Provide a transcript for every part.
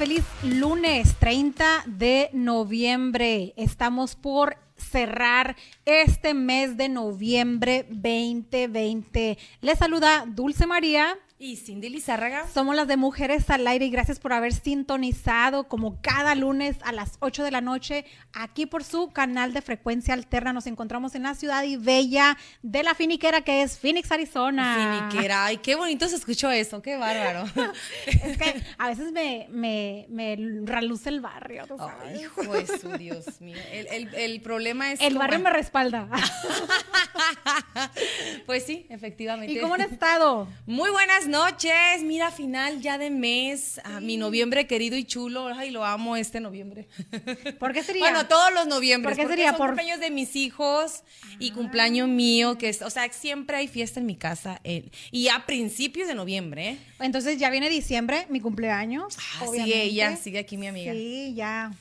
feliz lunes 30 de noviembre. Estamos por cerrar este mes de noviembre 2020. Les saluda Dulce María. Y Cindy Lizárraga. Somos las de Mujeres al Aire y gracias por haber sintonizado como cada lunes a las 8 de la noche aquí por su canal de frecuencia alterna. Nos encontramos en la ciudad y bella de la finiquera que es Phoenix, Arizona. Finiquera, ay, qué bonito se escuchó eso, qué bárbaro. es que a veces me, me, me reluce el barrio. ¿tú sabes? Ay, hijo de su Dios mío. El, el, el problema es. El barrio me respalda. pues sí, efectivamente. ¿Y cómo han estado? Muy buenas noches. Mira, final ya de mes. A mi noviembre querido y chulo. Ay, lo amo este noviembre. ¿Por qué sería? Bueno, todos los noviembres. ¿Por qué porque sería? Son Por- cumpleaños de mis hijos y cumpleaños mío, que es, o sea, siempre hay fiesta en mi casa. eh, y a principios de noviembre, ¿eh? Entonces ya viene diciembre, mi cumpleaños. Ah, sigue obviamente. ella, sigue aquí mi amiga. Sí, ya.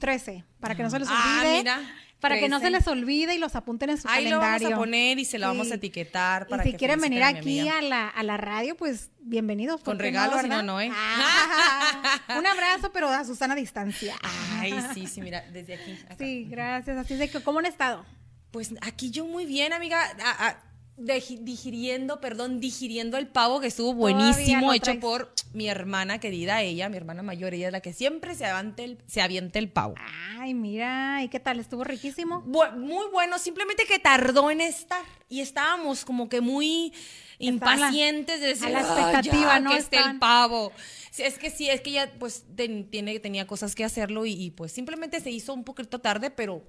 13, para que no se les Ah, olvide. mira, para que no se 13. les olvide y los apunten en su Ahí lo calendario. vamos a poner y se lo vamos a etiquetar para y si que quieren venir a aquí a la, a la radio, pues bienvenidos. ¿por Con si no, no, ¿eh? Ah, un abrazo, pero a Susana a distancia. Ay, sí, sí, mira, desde aquí. acá. Sí, gracias. Así de que, ¿cómo han estado? Pues aquí yo muy bien, amiga. a- digiriendo, perdón, digiriendo el pavo que estuvo buenísimo, hecho traes. por mi hermana querida, ella, mi hermana mayor, ella es la que siempre se avienta el, se avienta el pavo. Ay, mira, ¿y qué tal? ¿Estuvo riquísimo? Bu- muy bueno, simplemente que tardó en estar y estábamos como que muy impacientes de decir, a la "Ay, expectativa, ya, ¿no? Que esté el pavo. Es que sí, es que ella pues ten- tiene, tenía cosas que hacerlo y, y, pues simplemente se hizo un poquito tarde, pero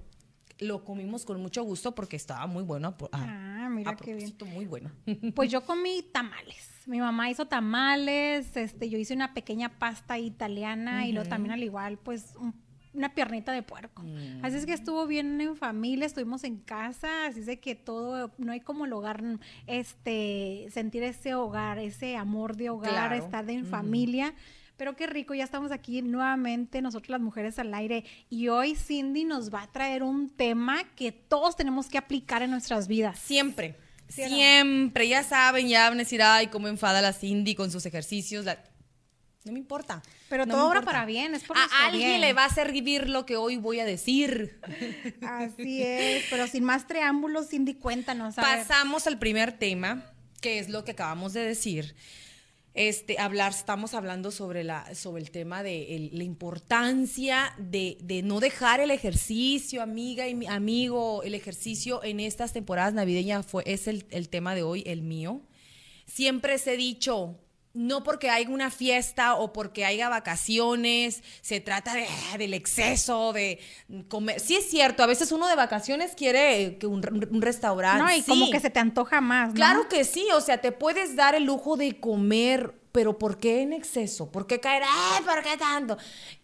lo comimos con mucho gusto porque estaba muy bueno. a Ah, mira a qué bien. Muy bueno. Pues yo comí tamales. Mi mamá hizo tamales, este, yo hice una pequeña pasta italiana y luego también al igual, pues un- una piernita de puerco. Así es que estuvo bien en familia, estuvimos en casa, así es de que todo, no hay como el hogar, este, sentir ese hogar, ese amor de hogar, Claro. estar en familia. Pero qué rico, ya estamos aquí nuevamente, nosotros las mujeres al aire. Y hoy Cindy nos va a traer un tema que todos tenemos que aplicar en nuestras vidas. Siempre. ¿Sí? Siempre, ya saben, ya van a decir, ay, cómo enfada la Cindy con sus ejercicios. la- No me importa. Pero no todo obra para bien, es por A alguien bien. le va a servir lo que hoy voy a decir. Así es, pero sin más preámbulos, Cindy, cuéntanos. a ver. Pasamos al primer tema, que es lo que acabamos de decir. Este, hablar, estamos hablando sobre, la, sobre el tema de la importancia de, de no dejar el ejercicio, amiga y mi- amigo, el ejercicio en estas temporadas navideñas fue, es el, el tema de hoy, el mío. Siempre les he dicho, no porque haya una fiesta o porque haya vacaciones, se trata de, del exceso, de comer. Sí es cierto, a veces uno de vacaciones quiere que un, un restaurante. No, y como que se te antoja más, ¿no? Claro que sí, o sea, te puedes dar el lujo de comer, pero ¿por qué en exceso? ¿Por qué caer? ¡Ay, por qué tanto!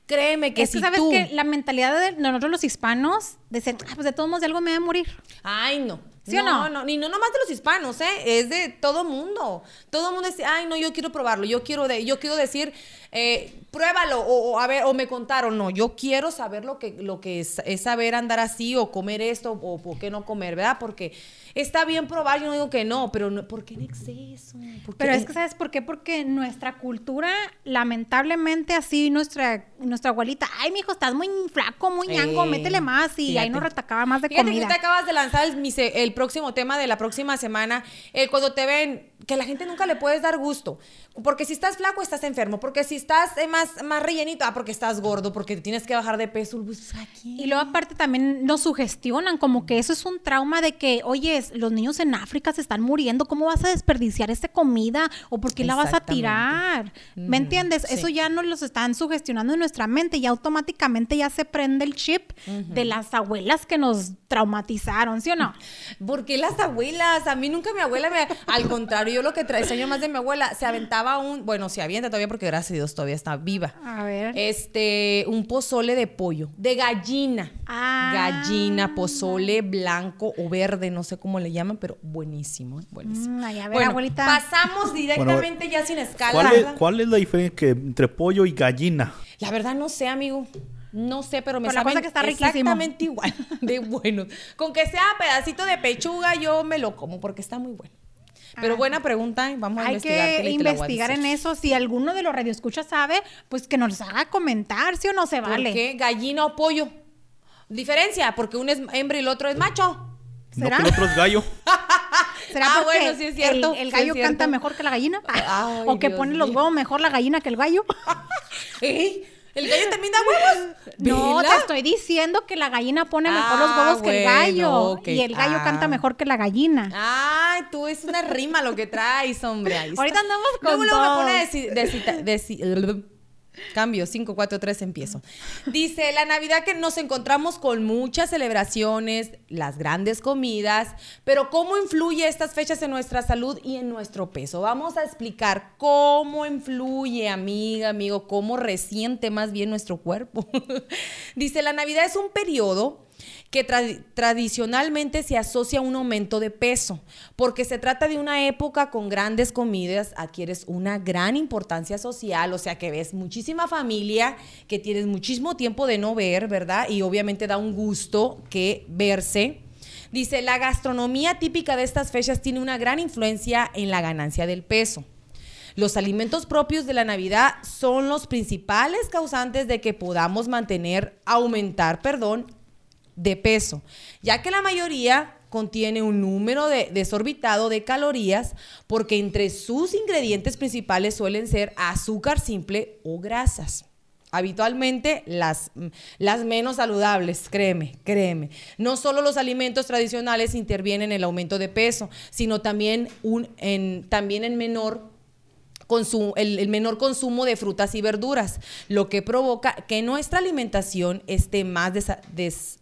Créeme que Es que si sabes tú... que la mentalidad de nosotros los hispanos, dicen, ah, pues de todos modos de algo me voy a morir. Ay, no. ¿Sí o no? No, ni no nomás de los hispanos, ¿eh? Es de todo mundo. Todo mundo dice, ay, no, yo quiero probarlo. Yo quiero, de, yo quiero decir, eh, pruébalo, o, o a ver, o me contaron. No, yo quiero saber lo que, lo que es, es saber andar así, o comer esto, o por qué no comer, ¿verdad? Porque está bien probar, yo no digo que no, pero no- ¿por qué en exceso? ¿Por qué Pero es que, ¿sabes por qué? Porque nuestra cultura, lamentablemente así, nuestra, nuestra abuelita, ay, mijo, estás muy flaco, muy ñango, Eh, métele más. Y ahí nos retacaba más de Fíjate comida. que te acabas de lanzar el, el próximo tema de la próxima semana. eh, cuando te ven, que la gente nunca le puedes dar gusto. Porque si estás flaco, estás enfermo. Porque si estás eh, más, más rellenito, ah, porque estás gordo, porque tienes que bajar de peso. Pues. Y luego aparte también nos sugestionan, como que eso es un trauma de que, oye, los niños en África se están muriendo, ¿cómo vas a desperdiciar esta comida? ¿O por qué la vas a tirar? ¿Me entiendes? sí. Eso ya nos los están sugestionando en nuestra mente y automáticamente ya se prende el chip de las abuelas que nos traumatizaron, ¿sí o no? ¿Por qué las abuelas? A mí nunca mi abuela me... Al contrario, yo lo que tra- extraño más de mi abuela, se aventaba un... Bueno, se avienta todavía porque gracias a Dios todavía está viva. A ver. Este, un pozole de pollo, de gallina. Ah. Gallina, pozole blanco o verde, no sé cómo le llaman, pero buenísimo, ¿eh? buenísimo. Mm, ay, a ver, Bueno, abuelita. Pasamos directamente ya sin escala. ¿Cuál es, ¿verdad? cuál es la diferencia entre pollo y gallina? La verdad no sé, amigo. No sé, pero me Pero la cosa que está riquísimo. exactamente igual de bueno. Con que sea pedacito de pechuga, yo me lo como porque está muy bueno. Pero Ah. buena pregunta, vamos a Hay investigar. que voy a investigar en eso. Si alguno de los radioescuchas sabe, pues que nos haga comentar, si o no se ¿Por vale. qué gallina o pollo? Diferencia, porque uno es hembra y el otro es macho. No ¿Será? que el otro es gallo. ¿Será Ah, porque bueno, sí es cierto, el, gallo cierto. canta mejor que la gallina? Ay, ¿O que Dios pone los huevos mejor la gallina que el gallo? ¿Eh? ¿El gallo también da huevos? No, te estoy diciendo que la gallina pone mejor los Ah, huevos que el gallo. Y el gallo Ah. canta mejor que la gallina. Ay, tú es una rima lo que traes, hombre. Ahí. Ahorita andamos con Luego, luego me pone a deci- deci- deci- Cambio, 5, 4, 3, empiezo. Dice, la Navidad que nos encontramos con muchas celebraciones, las grandes comidas, pero ¿cómo influye estas fechas en nuestra salud y en nuestro peso? Vamos a explicar cómo influye, amiga, amigo, cómo resiente más bien nuestro cuerpo. Dice, la Navidad es un periodo que tra- tradicionalmente se asocia a un aumento de peso, porque se trata de una época con grandes comidas, adquieres una gran importancia social, o sea que ves muchísima familia, que tienes muchísimo tiempo de no ver, ¿verdad? Y obviamente da un gusto que verse. Dice, la gastronomía típica de estas fechas tiene una gran influencia en la ganancia del peso. Los alimentos propios de la Navidad son los principales causantes de que podamos mantener, aumentar, perdón, de peso, ya que la mayoría contiene un número de- desorbitado de calorías porque entre sus ingredientes principales suelen ser azúcar simple o grasas. Habitualmente las, mm, las menos saludables, créeme, créeme. No solo los alimentos tradicionales intervienen en el aumento de peso, sino también, un, en, también en menor consu- el, menor consumo de frutas y verduras, lo que provoca que nuestra alimentación esté más des-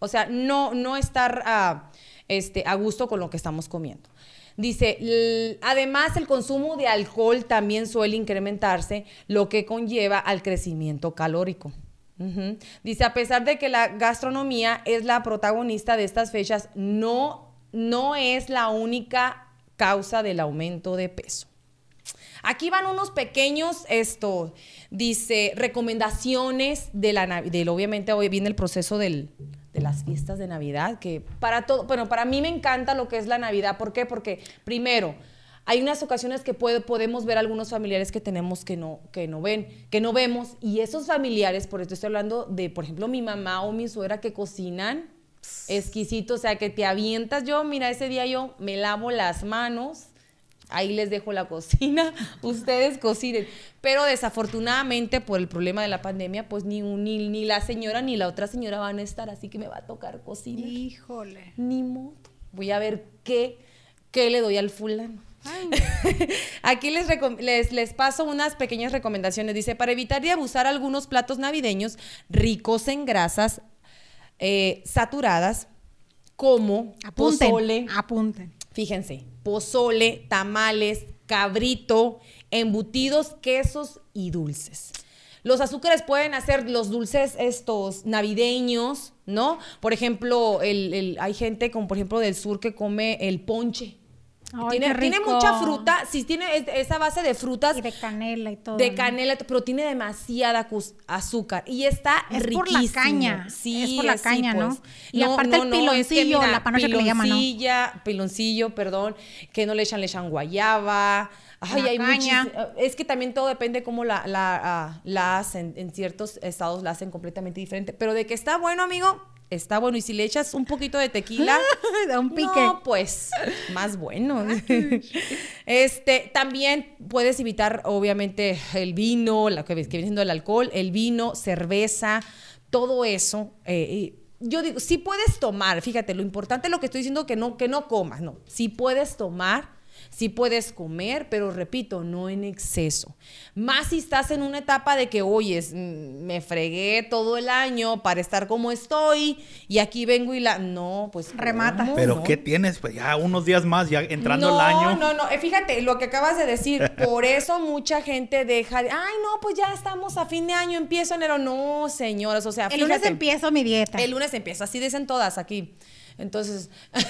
o sea, no, no estar este, a gusto con lo que estamos comiendo. Dice, además el consumo de alcohol también suele incrementarse, lo que conlleva al crecimiento calórico. Dice, a pesar de que la gastronomía es la protagonista de estas fechas, no, no es la única causa del aumento de peso. Aquí van unos pequeños, esto, dice, recomendaciones de la Navidad. Obviamente hoy viene el proceso del- de las fiestas de Navidad, que para todo, bueno, para mí me encanta lo que es la Navidad. ¿Por qué? Porque primero, hay unas ocasiones que puede- podemos ver algunos familiares que tenemos que no, que no ven, que no vemos, y esos familiares, por esto estoy hablando de, por ejemplo, mi mamá o mi suegra que cocinan exquisito, o sea, que te avientas. Yo, mira, ese día yo me lavo las manos, ahí les dejo la cocina, ustedes cocinen. Pero desafortunadamente por el problema de la pandemia, pues ni, ni, ni la señora ni la otra señora van a estar, así que me va a tocar cocinar. Híjole. Ni modo. Voy a ver qué, qué le doy al fulano. Aquí les, les, les paso unas pequeñas recomendaciones. Dice, para evitar de abusar algunos platos navideños ricos en grasas eh, saturadas, como Apunten. pozole, Apunten. fíjense, pozole, tamales, cabrito, embutidos, quesos y dulces. Los azúcares pueden hacer los dulces estos navideños, ¿no? Por ejemplo, el, el- hay gente como por ejemplo del sur que come el ponche. Ay, tiene, mucha fruta, sí tiene es- esa base de frutas, Y de canela y todo. de ¿no? canela, pero tiene demasiada azúcar y está Es por la caña, Sí, es por la caña, ¿no? pues. Y aparte el es piloncillo, la panocha que le llaman, piloncillo, perdón, que no le echan, le echan guayaba. Ay, hay caña. Es que también todo depende cómo la, la, ah, la hacen. En ciertos estados la hacen completamente diferente. Pero de que está bueno, amigo, está bueno. Y si le echas un poquito de tequila, Da un pique. no, pues más bueno. este, también puedes evitar, obviamente, el vino, la que, que viene siendo el alcohol, el vino, cerveza, todo eso. eh, yo digo, sí puedes tomar, fíjate, lo importante es lo que estoy diciendo que no, que no comas, no. Sí puedes tomar, sí puedes comer, pero repito, no en exceso. Más si estás en una etapa de que, oyes, mm, me fregué todo el año para estar como estoy y aquí vengo y la. No, pues. Remata. ¿cómo? Pero No. ¿qué tienes? Pues ya unos días más, ya entrando no, el año. No, no, eh, fíjate lo que acabas de decir. Por eso mucha gente deja de, ay, no, pues ya estamos a fin de año, empiezo enero. No, señoras, o sea, el lunes empiezo mi dieta. El lunes empiezo, así dicen todas aquí. Entonces,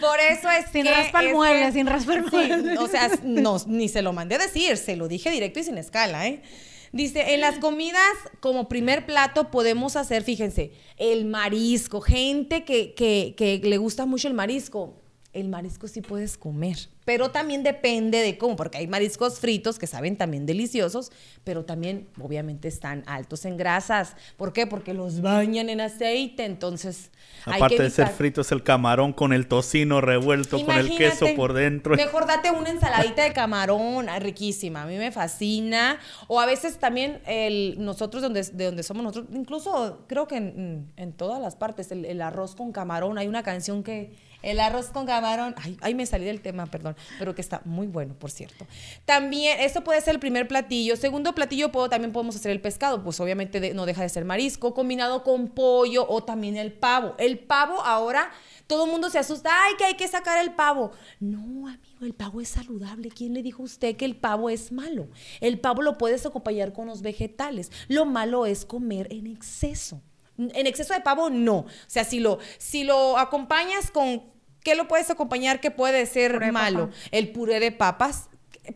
por eso es Sin que... raspar es muebles, que- sin raspar Sí, muebles. o sea, no, ni se lo mandé a decir, se lo dije directo y sin escala, ¿eh? Dice, en las comidas como primer plato podemos hacer, fíjense, el marisco. Gente que, que, que le gusta mucho el marisco. El marisco sí puedes comer pero también depende de cómo, porque hay mariscos fritos que saben también deliciosos, pero también obviamente están altos en grasas. ¿Por qué? Porque los bañan en aceite, entonces... Aparte de ser fritos, el camarón con el tocino revuelto, con el queso por dentro. Mejor date una ensaladita de camarón, riquísima, a mí me fascina. O a veces también el, nosotros donde, de donde somos nosotros, incluso creo que en, todas las partes, el arroz con camarón, hay una canción que el arroz con camarón, ay, ay, me salí del tema, perdón, pero que está muy bueno, por cierto. También, eso puede ser el primer platillo. Segundo platillo, puedo, también podemos hacer el pescado, pues obviamente no deja de ser marisco, combinado con pollo o también el pavo. El pavo ahora, todo el mundo se asusta, ay, que hay que sacar el pavo. No, amigo, el pavo es saludable. ¿Quién le dijo a usted que el pavo es malo? El pavo lo puedes acompañar con los vegetales. Lo malo es comer en exceso. En exceso de pavo, no. O sea, si lo, si lo acompañas con, ¿qué lo puedes acompañar que puede ser malo? El puré de papas.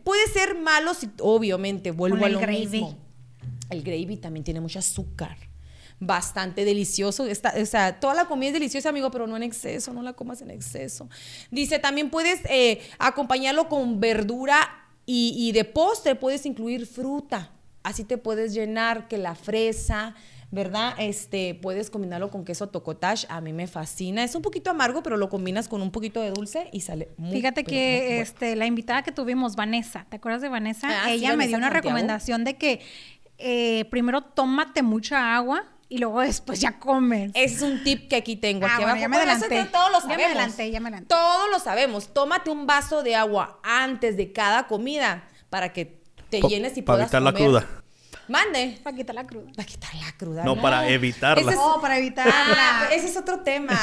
Puede ser malo si, obviamente, vuelvo a lo mismo. El gravy también tiene mucho azúcar. Bastante delicioso. o sea, toda la comida es deliciosa, amigo, pero no en exceso, no la comas en exceso. Dice, también puedes eh, acompañarlo con verdura y, y de postre puedes incluir fruta. Así te puedes llenar que la fresa, ¿verdad? Este, puedes combinarlo con queso tocotage, a mí me fascina. Es un poquito amargo, pero lo combinas con un poquito de dulce y sale muy Fíjate que este la invitada que tuvimos, Vanessa, ¿te acuerdas de Vanessa? Ah, Ella me dio una recomendación de que eh, primero tómate mucha agua y luego después ya comes. Ese es un tip que aquí tengo. Ah, aquí abajo. Ya me adelanté. todos lo sabemos. Ya me adelanté, ya me adelanté. Todos lo sabemos. Tómate un vaso de agua antes de cada comida para que te llenes y puedas evitar la cruda. Mande. Para quitar la cruda. Para quitar la cruda. No, para evitarla. no, para evitarla. Ah, ese es otro tema.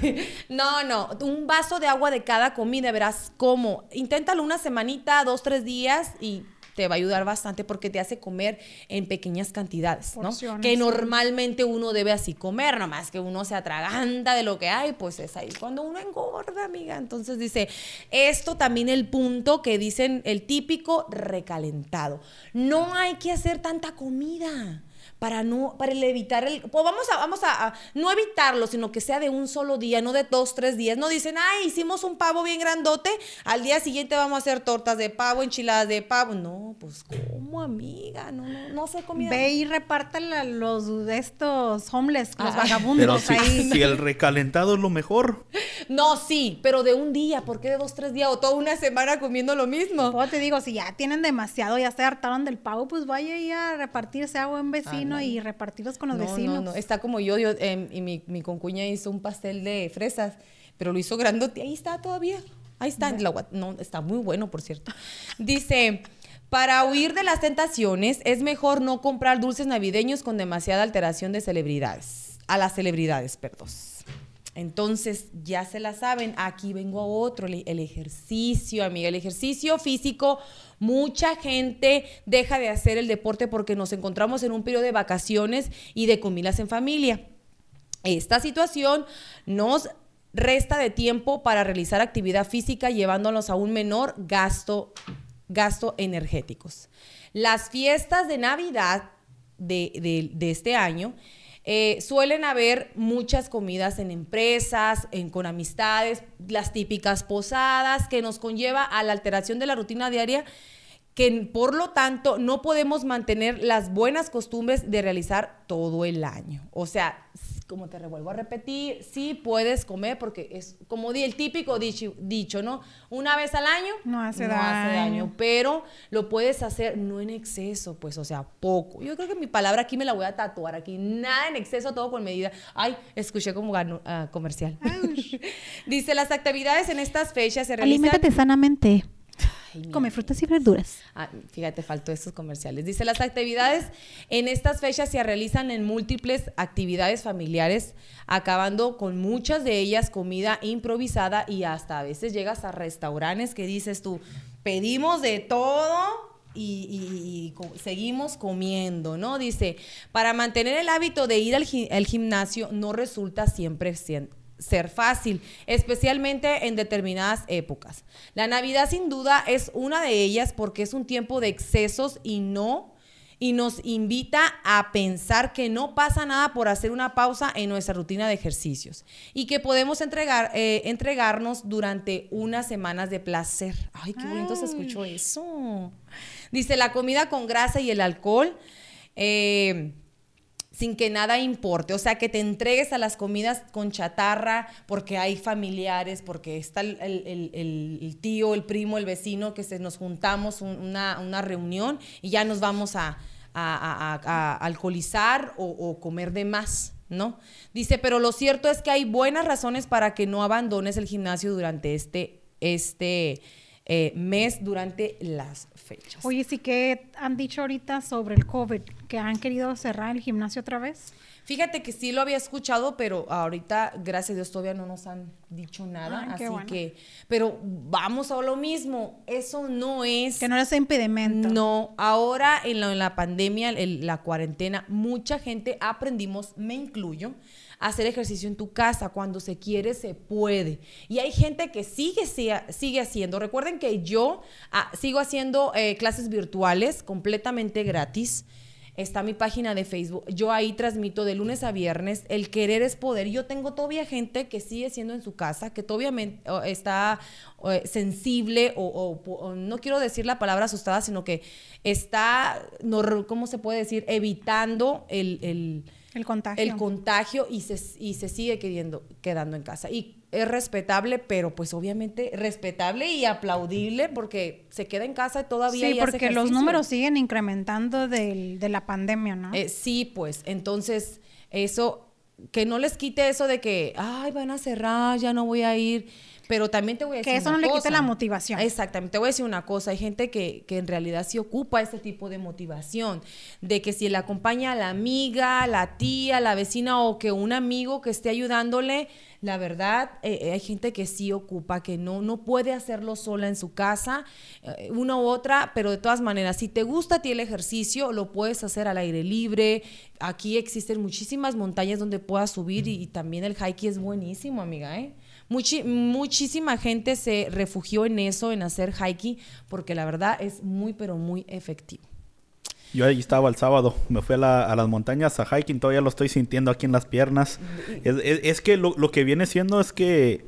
no, no. Un vaso de agua de cada comida, verás cómo. Inténtalo una semanita, dos, tres días y te va a ayudar bastante porque te hace comer en pequeñas cantidades, ¿no? Que normalmente uno debe así comer, nomás que uno se atraganta de lo que hay, pues es ahí cuando uno engorda, amiga. Entonces dice, esto también el punto que dicen el típico recalentado. No hay que hacer tanta comida para no, para evitar el, pues vamos a, vamos a, no evitarlo, sino que sea de un solo día, no de dos, tres días. No dicen, ay, hicimos un pavo bien grandote, al día siguiente vamos a hacer tortas de pavo, enchiladas de pavo. No, pues, ¿cómo, amiga? No, no, no sé comida. Ve y repártela los de estos homeless, los vagabundos pero si, Si el recalentado es lo mejor. No, sí, pero de un día, ¿por qué de dos, tres días o toda una semana comiendo lo mismo? Pues te digo, si ya tienen demasiado, ya se hartaron del pavo, pues vaya y a repartirse agua en vecino y repartirlos con los vecinos. No, no, está como yo, yo em, y mi, mi, concuña hizo un pastel de fresas, pero lo hizo grandote, ahí está todavía. Ahí está, no, está muy bueno, por cierto. Dice, para huir de las tentaciones, es mejor no comprar dulces navideños con demasiada alteración de celebridades. A las celebridades, perdón. Entonces, ya se la saben, aquí vengo a otro, el ejercicio, amiga, el ejercicio físico. Mucha gente deja de hacer el deporte porque nos encontramos en un periodo de vacaciones y de comidas en familia. Esta situación nos resta de tiempo para realizar actividad física llevándonos a un menor gasto, gasto energéticos. Las fiestas de Navidad de, de este año eh, suelen haber muchas comidas en empresas, en, con amistades, las típicas posadas, que nos conlleva a la alteración de la rutina diaria que por lo tanto no podemos mantener las buenas costumbres de realizar todo el año. O sea, como te revuelvo a repetir, sí puedes comer porque es como el típico dicho, dicho ¿no? Una vez al año no, hace, daño. pero lo puedes hacer no en exceso, pues, o sea, poco. Yo creo que mi palabra aquí me la voy a tatuar aquí, nada en exceso, todo con medida. Ay, escuché como gano, ah, comercial. Dice, las actividades en estas fechas se realizan... Aliméntate sanamente. Come frutas y verduras. Ah, fíjate, faltó estos comerciales. Dice, las actividades en estas fechas se realizan en múltiples actividades familiares, acabando con muchas de ellas comida improvisada y hasta a veces llegas a restaurantes que dices tú, pedimos de todo y, seguimos comiendo, ¿no? Dice, para mantener el hábito de ir al, al gimnasio no resulta siempre ser fácil, especialmente en determinadas épocas. La Navidad sin duda es una de ellas porque es un tiempo de excesos y no y nos invita a pensar que no pasa nada por hacer una pausa en nuestra rutina de ejercicios y que podemos entregar, eh, entregarnos durante unas semanas de placer. Ay, qué bonito se escuchó eso. Dice, la comida con grasa y el alcohol. Eh, sin que nada importe. O sea, que te entregues a las comidas con chatarra porque hay familiares, porque está el, tío, el primo, el vecino, que se nos juntamos una, reunión y ya nos vamos a, alcoholizar o, comer de más. ¿No? Dice, pero lo cierto es que hay buenas razones para que no abandones el gimnasio durante este, este, eh, mes durante las fechas. Oye, sí que han dicho ahorita sobre el COVID, que han querido cerrar el gimnasio otra vez. Fíjate que sí lo había escuchado, pero ahorita, gracias a Dios, todavía no nos han dicho nada. así que, pero vamos a lo mismo, eso no es... Que no es impedimento. No, ahora en la, en la pandemia, en la cuarentena, mucha gente aprendimos, me incluyo, hacer ejercicio en tu casa. Cuando se quiere, se puede. Y hay gente que sigue, sigue haciendo. Recuerden que yo ah, sigo haciendo eh, clases virtuales completamente gratis. Está mi página de Facebook. Yo ahí transmito de lunes a viernes. El querer es poder. Yo tengo todavía gente que sigue siendo en su casa, que todavía está sensible o, no quiero decir la palabra asustada, sino que está, no, ¿cómo se puede decir? Evitando el contagio. El contagio y se, y se sigue quedando, quedando en casa. Y es respetable, pero pues obviamente respetable y aplaudible porque se queda en casa todavía. Sí, porque los números siguen incrementando del, de la pandemia, ¿no? Eh, sí, pues entonces eso, que no les quite eso de que, ay, van a cerrar, ya no voy a ir pero también te voy a decir. Que eso no le quite la motivación. Exactamente. Te voy a decir una cosa. Hay gente que, que en realidad sí ocupa ese tipo de motivación. De que si le acompaña a la amiga, la tía, la vecina o que un amigo que esté ayudándole, la verdad, eh, eh, hay gente que sí ocupa, que no, no puede hacerlo sola en su casa, eh, una u otra, pero de todas maneras, si te gusta a ti el ejercicio, lo puedes hacer al aire libre. Aquí existen muchísimas montañas donde puedas subir y, y también el hiking es buenísimo, amiga, ¿eh? Muchísima gente se refugió en eso, en hacer hiking, porque la verdad es muy, pero muy efectivo. Yo ahí estaba el sábado, me fui a, las montañas a hiking, todavía lo estoy sintiendo aquí en las piernas. Es, que lo, que viene siendo es que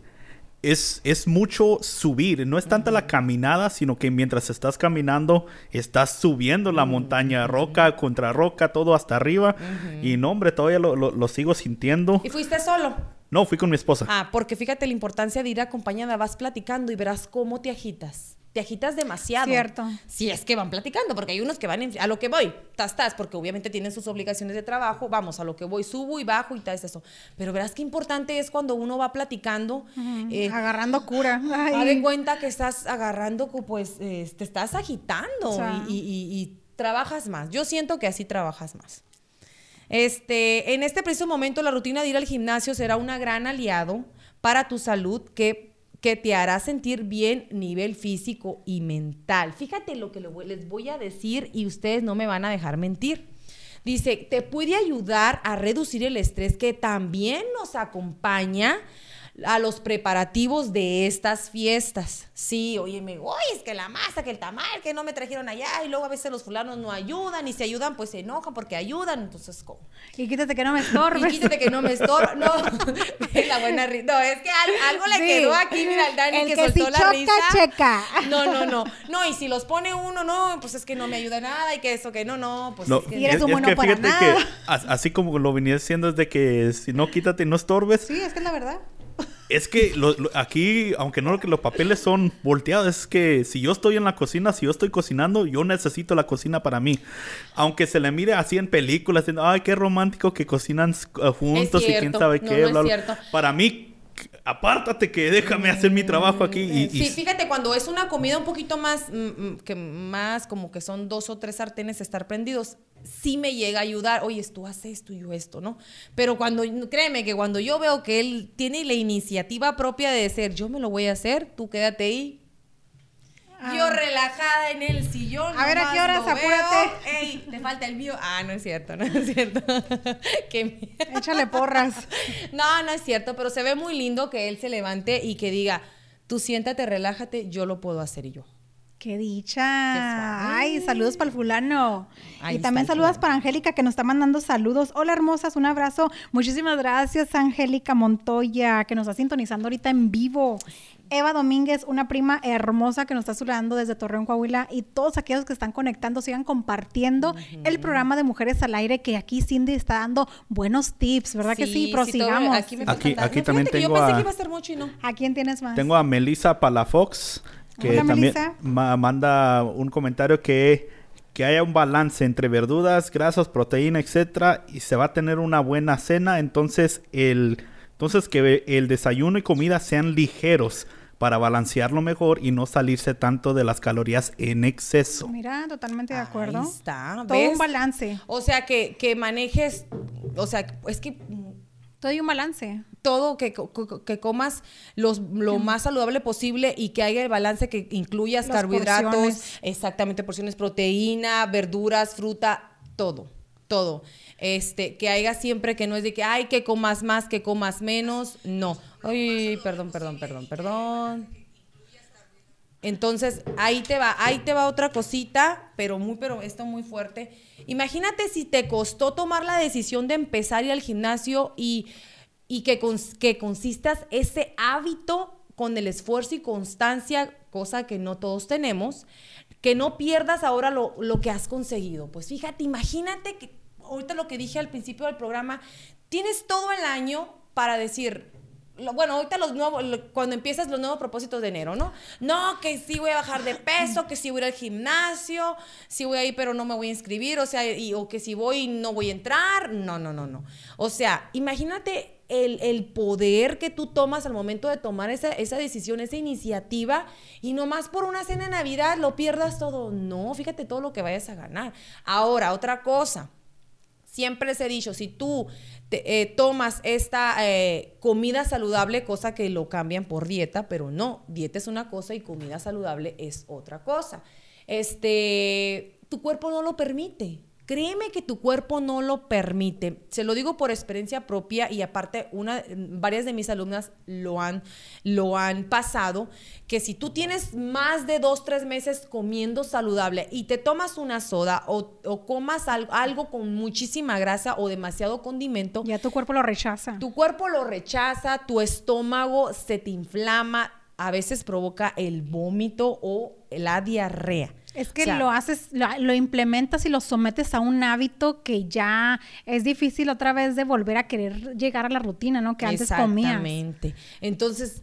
es, es mucho subir, no es tanta la caminada, sino que mientras estás caminando, estás subiendo la montaña, roca contra roca, todo hasta arriba. Y no, hombre, todavía lo, lo sigo sintiendo. ¿Y fuiste solo? No, fui con mi esposa. Ah, porque fíjate la importancia de ir acompañada. Vas platicando y verás cómo te agitas. Te agitas demasiado. Cierto. Si es que van platicando, porque hay unos que van a lo que voy, tas, tas, porque obviamente tienen sus obligaciones de trabajo. Vamos, a lo que voy, subo y bajo y tal, es eso. Pero verás qué importante es cuando uno va platicando. Eh, agarrando cura. Haz de cuenta que estás agarrando, pues eh, te estás agitando y trabajas más. Yo siento que así trabajas más. Este, en este preciso momento, la rutina de ir al gimnasio será un gran aliado para tu salud que, que te hará sentir bien nivel físico y mental. Fíjate lo que les voy a decir y ustedes no me van a dejar mentir. Dice, te puede ayudar a reducir el estrés que también nos acompaña a los preparativos de estas fiestas. Sí, oye, me oye, es que la masa, que el tamal, que no me trajeron allá, y luego a veces los fulanos no ayudan, y si ayudan, pues se enojan porque ayudan, entonces, ¿cómo? Y quítate que no me estorbes. Y quítate que no me estorbes. No, la buena risa. No, es que algo, le quedó aquí, mira, al Dani, que, soltó la risa. Checa. No, no, no. No, y si los pone uno, no, pues es que no me ayuda nada, y que eso, que no, no, pues es que... Y eres un bueno para nada. que así como lo venía diciendo es de que si no quítate y no estorbes. Sí, es que es la verdad. Es que aquí, aunque no que los papeles son volteados, es que si yo estoy en la cocina, si yo estoy cocinando, yo necesito la cocina para mí. Aunque se le mire así en películas, ay, qué romántico que cocinan uh, juntos y quién sabe qué. Para mí, apártate que déjame hacer mi trabajo aquí. Y, sí, fíjate, cuando es una comida un poquito más, mm, mm, que más como que son dos o tres sartenes estar prendidos, sí me llega a ayudar, oye, tú haces esto y yo esto, ¿no? Pero cuando, créeme que cuando yo veo que él tiene la iniciativa propia de decir, yo me lo voy a hacer, tú quédate ahí. Yo ah. relajada en el sillón. A ver, ¿a qué horas? Apúrate. Ey, te falta el mío. Ah, no es cierto, no es cierto. Échale porras. No, no es cierto, pero se ve muy lindo que él se levante y que diga, tú siéntate, relájate, yo lo puedo hacer y yo. ¡Qué dicha! ¡Ay, saludos para el fulano! Ahí y también saludos para Angélica que nos está mandando saludos. Hola, hermosas, un abrazo. Muchísimas gracias, Angélica Montoya, que nos está sintonizando ahorita en vivo. Eva Domínguez, una prima hermosa que nos está saludando desde Torreón, Coahuila. Y todos aquellos que están conectando, sigan compartiendo el programa de Mujeres al Aire, que aquí Cindy está dando buenos tips, ¿verdad que sí? todo- Prosigamos. aquí me Aquí- faltan- aquí No, también tengo Yo pensé a- que iba a ser mucho y no. ¿A quién tienes más? Tengo a Melissa Palafox, que Hola, también ma- manda un comentario que, que haya un balance entre verduras, grasas, proteína, etcétera, y se va a tener una buena cena. Entonces, el, entonces que el desayuno y comida sean ligeros para balancearlo mejor y no salirse tanto de las calorías en exceso. Mira, totalmente de acuerdo. Ahí está, Todo ¿ves? un balance. O sea, que, que manejes, o sea, es que Todo hay un balance. todo, que, que comas los, lo más saludable posible y que haya el balance que incluyas Las carbohidratos, porciones. exactamente, porciones, proteína, verduras, fruta, todo, todo. Este, que haya siempre que no es de que, ay, que comas más, que comas menos, no. Ay, perdón, perdón, perdón, perdón. Entonces, ahí te va, ahí te va otra cosita, pero muy, pero esto muy fuerte. Imagínate si te costó tomar la decisión de empezar ir al gimnasio y, y que, que consistas ese hábito con el esfuerzo y constancia, cosa que no todos tenemos, que no pierdas ahora lo, lo que has conseguido. Pues fíjate, imagínate que ahorita lo que dije al principio del programa, tienes todo el año para decir, bueno, ahorita los nuevos, cuando empiezas los nuevos propósitos de enero, ¿no? No, que sí voy a bajar de peso, que sí voy a ir al gimnasio, sí voy a ir, pero no me voy a inscribir, o sea, y- o que si voy no voy a entrar. No, no, no, no. O sea, imagínate el, el poder que tú tomas al momento de tomar esa, esa decisión, esa iniciativa, y nomás por una cena de Navidad lo pierdas todo. No, fíjate todo lo que vayas a ganar. Ahora, otra cosa. Siempre les he dicho, si tú te, eh, tomas esta eh, comida saludable, cosa que lo cambian por dieta, pero no, dieta es una cosa y comida saludable es otra cosa. Este, tu cuerpo no lo permite. Créeme que tu cuerpo no lo permite. Se lo digo por experiencia propia y aparte una, varias de mis alumnas lo han, lo han pasado, que si tú tienes más de dos, tres meses comiendo saludable y te tomas una soda o, o comas al- algo con muchísima grasa o demasiado condimento, Ya tu cuerpo lo rechaza. tu cuerpo lo rechaza, tu estómago se te inflama, a veces provoca el vómito o la diarrea. Es que O sea, lo haces, lo, lo implementas y lo sometes a un hábito que ya es difícil otra vez de volver a querer llegar a la rutina, ¿no? Que antes comías. Exactamente. Entonces,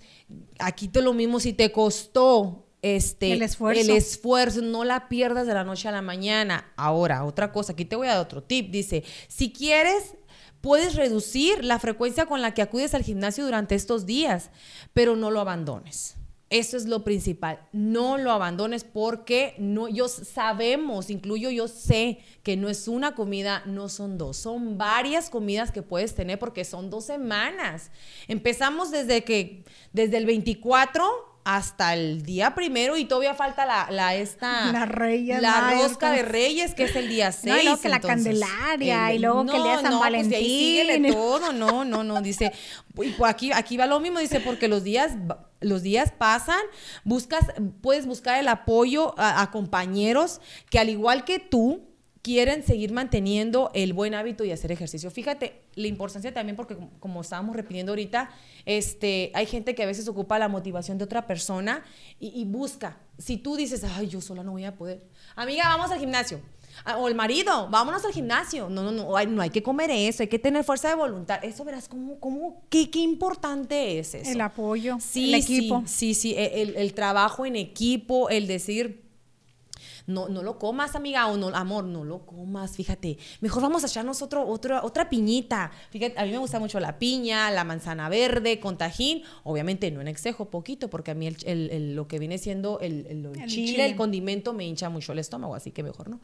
aquí te lo mismo, si te costó este El esfuerzo. el esfuerzo, no la pierdas de la noche a la mañana. Ahora, otra cosa, aquí te voy a dar otro tip. Dice, si quieres, puedes reducir la frecuencia con la que acudes al gimnasio durante estos días, pero no lo abandones. Eso es lo principal. No lo abandones porque no, yo sabemos, incluyo yo sé que no es una comida, no son dos, son varias comidas que puedes tener porque son dos semanas. Empezamos desde que, desde el 24 hasta el día primero y todavía falta la, la esta La Reyes la rosca de Reyes que es el día 6 No, y luego que la Candelaria, y luego que el día de San pues de ahí síguele Valentín. todo, no, no, no, dice, y pues aquí, aquí va lo mismo, dice, porque los días, los días pasan, buscas, puedes buscar el apoyo a, a compañeros que al igual que tú, quieren seguir manteniendo el buen hábito y hacer ejercicio. Fíjate la importancia también porque como, estábamos repitiendo ahorita, este, hay gente que a veces ocupa la motivación de otra persona y, y busca. Si tú dices, ay, yo sola no voy a poder. Amiga, vamos al gimnasio. Ah, O el marido, vámonos al gimnasio. No, no, no, ay, no hay que comer eso, hay que tener fuerza de voluntad. Eso verás cómo, cómo, qué, qué importante es eso. El apoyo, Sí, el equipo. Sí, sí, sí, el, el trabajo en equipo, el decir, no, no lo comas, amiga, o no, amor, no lo comas, fíjate. Mejor vamos a echarnos otro, otro, otra piñita. Fíjate, a mí me gusta mucho la piña, la manzana verde con tajín. Obviamente no en exceso, poquito, porque a mí el, el- el- lo que viene siendo el, chile, chile. el condimento me hincha mucho el estómago, así que mejor no.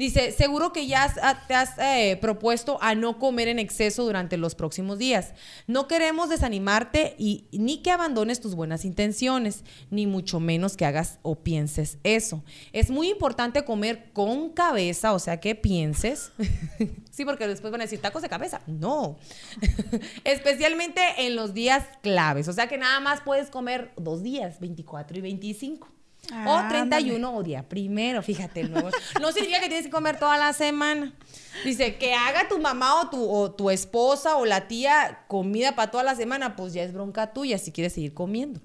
Dice, seguro que ya has- a- te has eh, propuesto a no comer en exceso durante los próximos días. No queremos desanimarte y ni que abandones tus buenas intenciones, ni mucho menos que hagas o pienses eso. Es muy importante comer con cabeza, o sea, que pienses. sí, porque después van a decir tacos de cabeza. No. Especialmente en los días claves, o sea que nada más puedes comer dos días, 24 y 25. O Ándale. 31 o día primero, fíjate. el nuevo- No significa que tienes que comer toda la semana. Dice, que haga tu mamá o tu, o tu esposa o la tía comida para toda la semana, pues ya es bronca tuya si quieres seguir comiendo.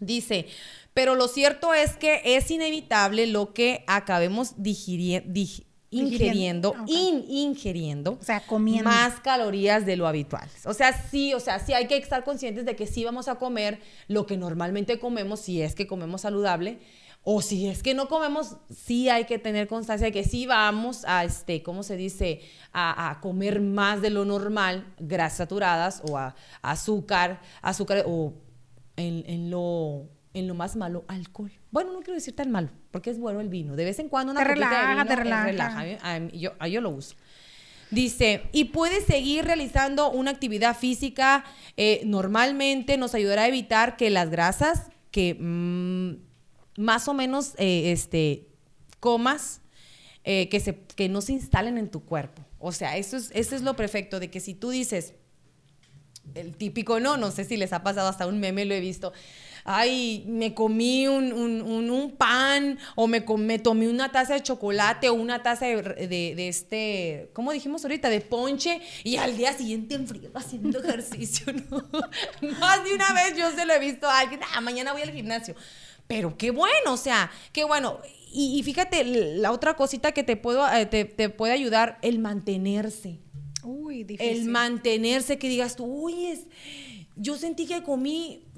Dice, pero lo cierto es que es inevitable lo que acabemos digirie- dig- ingiriendo, Digiriendo, ok. in- ingiriendo O sea, comiendo. más calorías de lo habitual. O sea, sí, o sea, sí hay que estar conscientes de que sí vamos a comer lo que normalmente comemos, si es que comemos saludable, o si es que no comemos, sí hay que tener constancia de que sí vamos a, este, ¿cómo se dice? A, a comer más de lo normal, grasas saturadas o a, azúcar, azúcar o en, en lo en lo más malo, alcohol. Bueno, no quiero decir tan malo, porque es bueno el vino. De vez en cuando una Te copita de relaja, vino, te relaja. relaja. A mí- yo, yo lo uso. Dice, y puedes seguir realizando una actividad física eh, normalmente, nos ayudará a evitar que las grasas que mm, más o menos eh, este, comas, eh, que, se, que no se instalen en tu cuerpo. O sea, eso es, eso es lo perfecto, de que si tú dices, el típico no, no sé si les ha pasado, hasta un meme lo he visto. Ay, me comí un, un- un- un pan o me, com- me tomé una taza de chocolate o una taza de, de- de este, ¿cómo dijimos ahorita? De ponche y al día siguiente enfriado haciendo ejercicio, ¿no? Más de una vez yo se lo he visto a alguien, ah, mañana voy al gimnasio. Pero qué bueno, o sea, qué bueno. Y, y fíjate, la otra cosita que te, puedo, eh, te, te puede ayudar, el mantenerse Uy, difícil. el mantenerse, que digas tú, uy, es, yo sentí que comí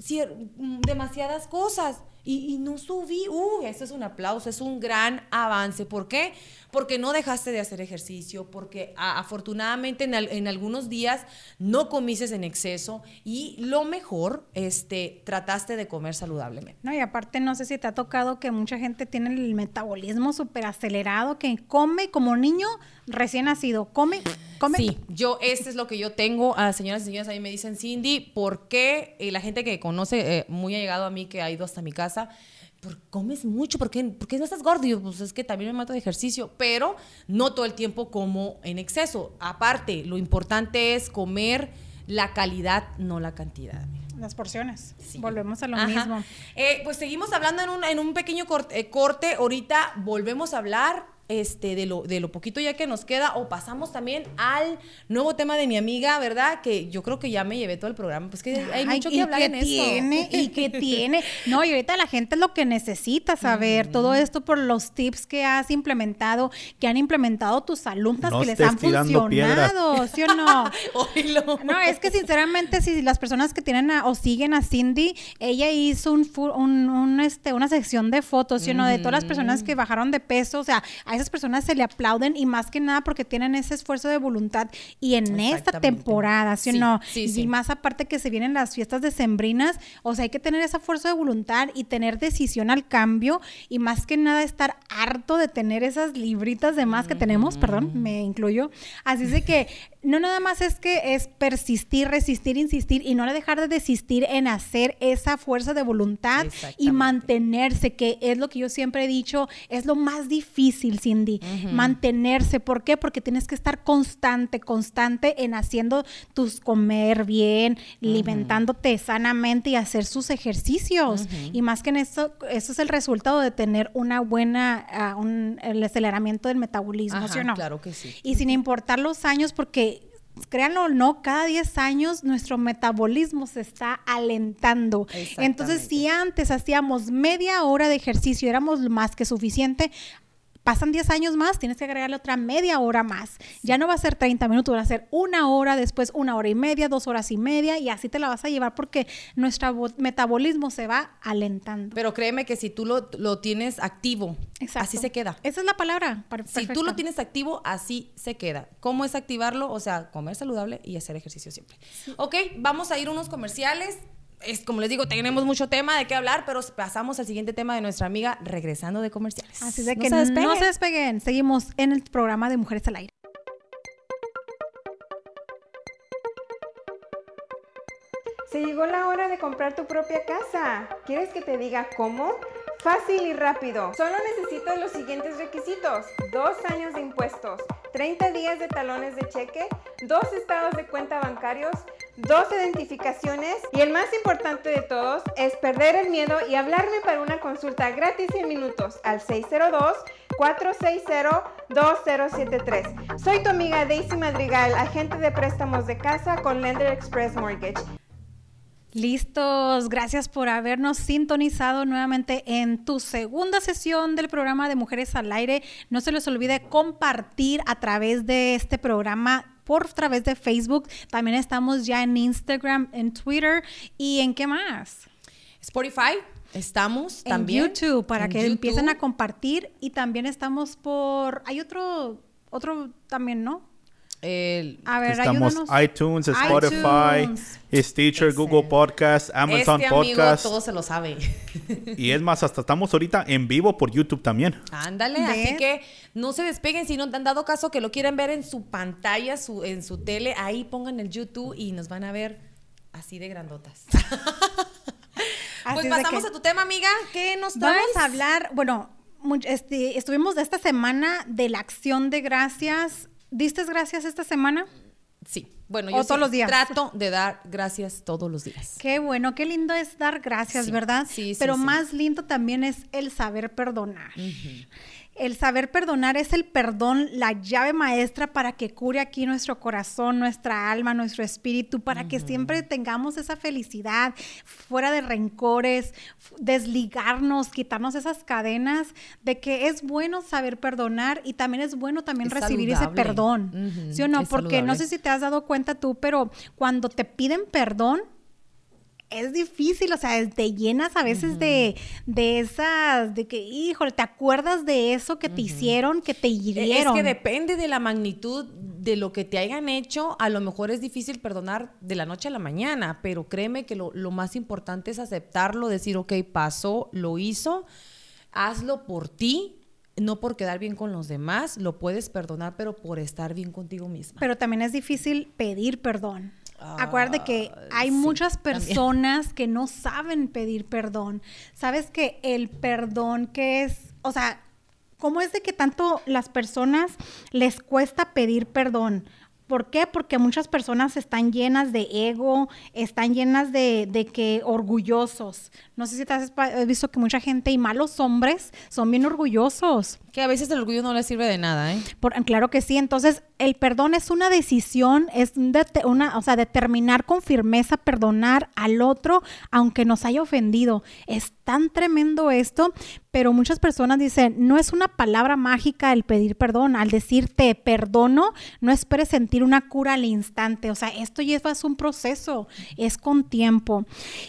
mm, demasiadas cosas y, y no subí. Uy, eso es un aplauso, es un gran avance. ¿Por qué? Porque no dejaste de hacer ejercicio, porque a- afortunadamente en, al- en algunos días no comiste en exceso y lo mejor, este, trataste de comer saludablemente. No, y aparte no sé si te ha tocado que mucha gente tiene el metabolismo súper acelerado, que come como niño recién nacido, come, come. Sí, yo, este es lo que yo tengo. A señoras y señores, a mí me dicen, Cindy, ¿por qué? Y la gente que conoce, eh, muy ha llegado a mí, que ha ido hasta mi casa, ¿por comes mucho? ¿Por qué, por qué no estás gordo? Y yo, pues es que también me mato de ejercicio, pero no todo el tiempo como en exceso. Aparte, lo importante es comer la calidad, no la cantidad. Las porciones. Sí. Volvemos a lo Ajá. mismo. Eh, pues seguimos hablando en un, en un pequeño eh, corte. Ahorita volvemos a hablar este, de, lo, de lo poquito ya que nos queda o pasamos también al nuevo tema de mi amiga, ¿verdad? Que yo creo que ya me llevé todo el programa. Pues que hay Ay, mucho ¿y que hablar en tiene? eso. ¿Y qué tiene? No, y ahorita la gente es lo que necesita saber. Todo esto por los tips que has implementado, que han implementado tus alumnas No que les han piedras. funcionado, ¿sí o no? No, es que sinceramente, si las personas que tienen a- o siguen a Cindy, ella hizo un, un- un, este, una sección de fotos, ¿sí o no? De todas las personas que bajaron de peso, o sea, a esas personas se le aplauden y más que nada porque tienen ese esfuerzo de voluntad y en esta temporada, ¿sí, Sí, o no? sí, y sí. más aparte que se vienen las fiestas decembrinas, o sea, hay que tener esa fuerza de voluntad y tener decisión al cambio y más que nada estar harto de tener esas libritas de más que tenemos, perdón, me incluyo. Así es de que no nada más es que es persistir, resistir, insistir y no dejar de desistir en hacer esa fuerza de voluntad y mantenerse, que es lo que yo siempre he dicho, es lo más difícil, Cindy, mantenerse. ¿Por qué? Porque tienes que estar constante, constante en haciendo tus comer bien, alimentándote sanamente y hacer sus ejercicios. Y más que en eso, eso es el resultado de tener una buena, ah, un, el aceleramiento del metabolismo, Ajá, ¿sí o no? claro que sí. Y sin importar los años, porque créanlo o no, cada 10 años nuestro metabolismo se está alentando. Entonces, si antes hacíamos media hora de ejercicio, éramos más que suficiente. Pasan 10 años más, tienes que agregarle otra media hora más. Ya no va a ser 30 minutos, va a ser una hora, después una hora y media, dos horas y media, y así te la vas a llevar porque nuestro bo- metabolismo se va alentando. Pero créeme que si tú lo, lo tienes activo, Exacto. así se queda. Esa es la palabra. Si tú lo tienes activo, así se queda. ¿Cómo es activarlo? O sea, comer saludable y hacer ejercicio siempre. Ok, vamos a ir a unos comerciales. Es, como les digo, tenemos mucho tema de qué hablar, pero pasamos al siguiente tema de nuestra amiga regresando de comerciales. Así de No que se no despeguen. se despeguen. Seguimos en el programa de Mujeres al Aire. Se llegó la hora de comprar tu propia casa. ¿Quieres que te diga cómo? Fácil y rápido. Solo necesitas los siguientes requisitos. Dos años de impuestos, 30 días de talones de cheque, dos estados de cuenta bancarios, dos identificaciones y el más importante de todos es perder el miedo y hablarme para una consulta gratis en minutos al 602-460-2073. Soy tu amiga Daisy Madrigal, agente de préstamos de casa con Lender Express Mortgage. Listos, gracias por habernos sintonizado nuevamente en tu segunda sesión del programa de Mujeres al Aire. No se les olvide compartir a través de este programa por través de Facebook. También estamos ya en Instagram, en Twitter y en qué más. Spotify. Estamos en también. YouTube para en que empiecen a YouTube. compartir y también estamos por hay otro otro también, ¿no? El- A ver, Estamos ayúdanos. iTunes, Spotify, iTunes. Stitcher, Google Podcast, Amazon este amigo Podcast. todo se lo sabe. Y es más, hasta estamos ahorita en vivo por YouTube también. Ándale, así que no se despeguen si no te han dado caso que lo quieren ver en su pantalla, su, en su tele, ahí pongan el YouTube y nos van a ver así de grandotas. Pues pasamos que- a tu tema, amiga. ¿Qué nos traes? Vamos a hablar, bueno, este, estuvimos de esta semana de la acción de gracias. ¿Diste gracias esta semana? Sí. Bueno, O yo todos sí los días. trato de dar gracias todos los días. Qué bueno, qué lindo es dar gracias, Sí, ¿verdad? sí, sí, Pero sí. más lindo también es el saber perdonar. El saber perdonar es el perdón, la llave maestra para que cure aquí nuestro corazón, nuestra alma, nuestro espíritu, para que siempre tengamos esa felicidad, fuera de rencores, desligarnos, quitarnos esas cadenas de que es bueno saber perdonar y también es bueno también Es recibir ese perdón. Ujú, ¿Sí o no? es Porque no sé si te has dado cuenta tú, pero cuando te piden perdón, es difícil, o sea, te llenas a veces de, de esas, de que, híjole, te acuerdas de eso que te hicieron, que te Es hirieron. que depende de la magnitud de lo que te hayan hecho. A lo mejor es difícil perdonar de la noche a la mañana, pero créeme que lo, lo más importante es aceptarlo, decir, ok, pasó, lo hizo, hazlo por ti, no por quedar bien con los demás, lo puedes perdonar, pero por estar bien contigo misma. Pero también es difícil pedir perdón. Acuérdate que Ah, hay sí, muchas también. personas que no saben pedir perdón. Sabes que el perdón que es, o sea, ¿cómo es de que tanto las personas les cuesta pedir perdón? ¿Por qué? Porque muchas personas están llenas de ego, están llenas de, de que orgullosos. No sé si te has visto que mucha gente y malos hombres son bien orgullosos. Que a veces el orgullo no le sirve de nada, ¿eh? Por- claro que sí. Entonces, el perdón es una decisión, es una, o sea, determinar con firmeza perdonar al otro, aunque nos haya ofendido. Es tan tremendo esto, pero muchas personas dicen, no es una palabra mágica el pedir perdón. Al decir te perdono, no esperes sentir una cura al instante. O sea, esto lleva es un proceso, es con tiempo.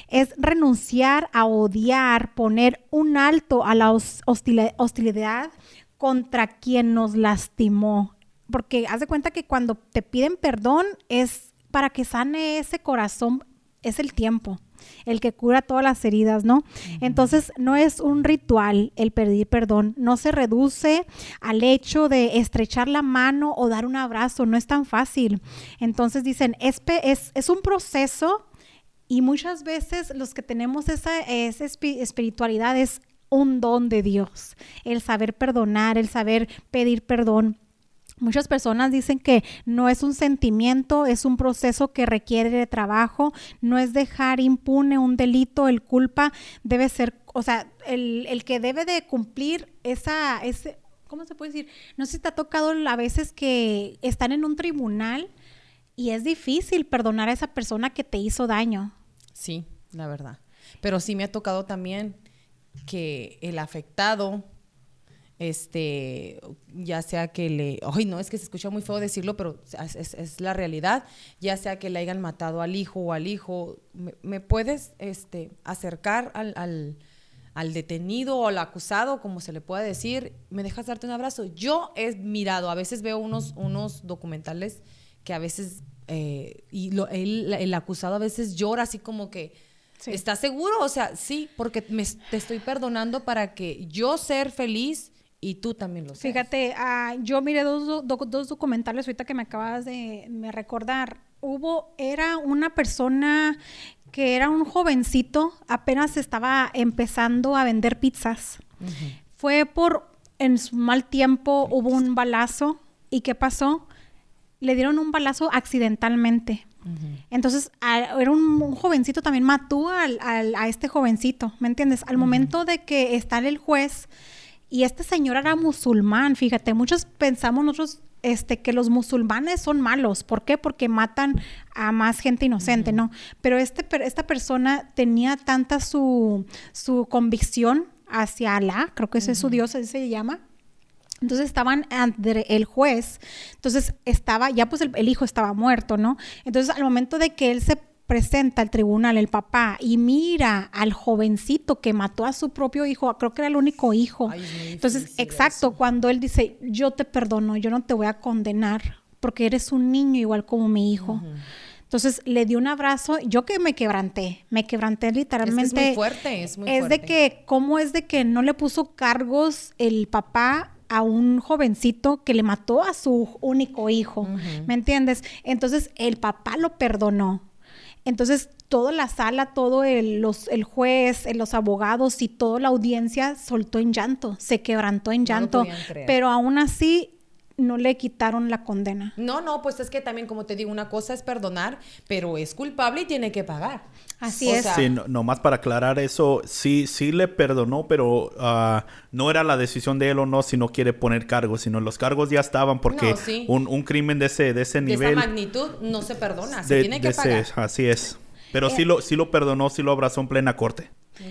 Es renunciar a odiar, poner un alto a la hostilidad contra quien nos lastimó. Porque haz de cuenta que cuando te piden perdón es para que sane ese corazón, es el tiempo, el que cura todas las heridas, ¿no? Entonces no es un ritual el pedir perdón, no se reduce al hecho de estrechar la mano o dar un abrazo, no es tan fácil. Entonces dicen, es, es, es un proceso y muchas veces los que tenemos esa, esa espi- espiritualidad es un don de Dios, el saber perdonar, el saber pedir perdón. Muchas personas dicen que no es un sentimiento, es un proceso que requiere de trabajo, no es dejar impune un delito, el culpa debe ser, o sea, el, el que debe de cumplir esa, ese, ¿cómo se puede decir? No sé si te tocado a veces que están en un tribunal y es difícil perdonar a esa persona que te hizo daño. Sí, la verdad. Pero sí me ha tocado también que el afectado, este, ya sea que le, ay no, es que se escucha muy feo decirlo, pero es, la realidad, ya sea que le hayan matado al hijo o al hijo, ¿me, me puedes, este, acercar al, al, al detenido o al acusado, como se le pueda decir, me dejas darte un abrazo? Yo he mirado, a veces veo unos, unos documentales que a veces, eh, y lo- el, el acusado a veces llora así como que, Sí. ¿Estás seguro? O sea, sí, porque me, te estoy perdonando para que yo ser feliz y tú también lo seas. Fíjate, ah, yo miré dos, do- do- dos documentales ahorita que me acabas de me recordar. Hubo, era una persona que era un jovencito, apenas estaba empezando a vender pizzas. Fue por, en su mal tiempo, hubo un balazo. ¿Y qué pasó? Le dieron un balazo accidentalmente. Entonces, era un, jovencito también mató al, a este jovencito, ¿me entiendes? Al momento de que está el juez y este señor era musulmán, fíjate, muchos pensamos nosotros este, que los musulmanes son malos. ¿Por qué? Porque matan a más gente inocente, ¿no? Pero este, esta persona tenía tanta su, su convicción hacia Alá, creo que ese es su Dios, así se llama, entonces estaban ante el juez, entonces estaba, ya pues el, hijo estaba muerto, ¿no? Entonces al momento de que él se presenta al tribunal, el papá, y mira al jovencito que mató a su propio hijo, creo que era el único hijo. Entonces, exacto, cuando él dice, yo te perdono, yo no te voy a condenar, porque eres un niño igual como mi hijo. Entonces le di un abrazo, yo que me quebranté, me quebranté literalmente. Es, muy fuerte, es muy fuerte. Es de que, ¿cómo es de que no le puso cargos el papá a un jovencito que le mató a su único hijo, ¿me entiendes? Entonces el papá lo perdonó. Entonces toda la sala, todo el, los, el juez, los abogados y toda la audiencia soltó en llanto, se quebrantó en llanto, pero aún así no le quitaron la condena. No, no, pues es que también, como te digo, una cosa es perdonar, pero es culpable y tiene que pagar. Así es. sí, nomás para aclarar eso, sí, sí le perdonó, pero ah, no era la decisión de él o no si no quiere poner cargos, sino los cargos ya estaban porque un, crimen de ese, de ese nivel... De esa magnitud no se perdona, se tiene que pagar. así es. Pero sí, eh, lo, sí lo perdonó, sí lo abrazó en plena corte.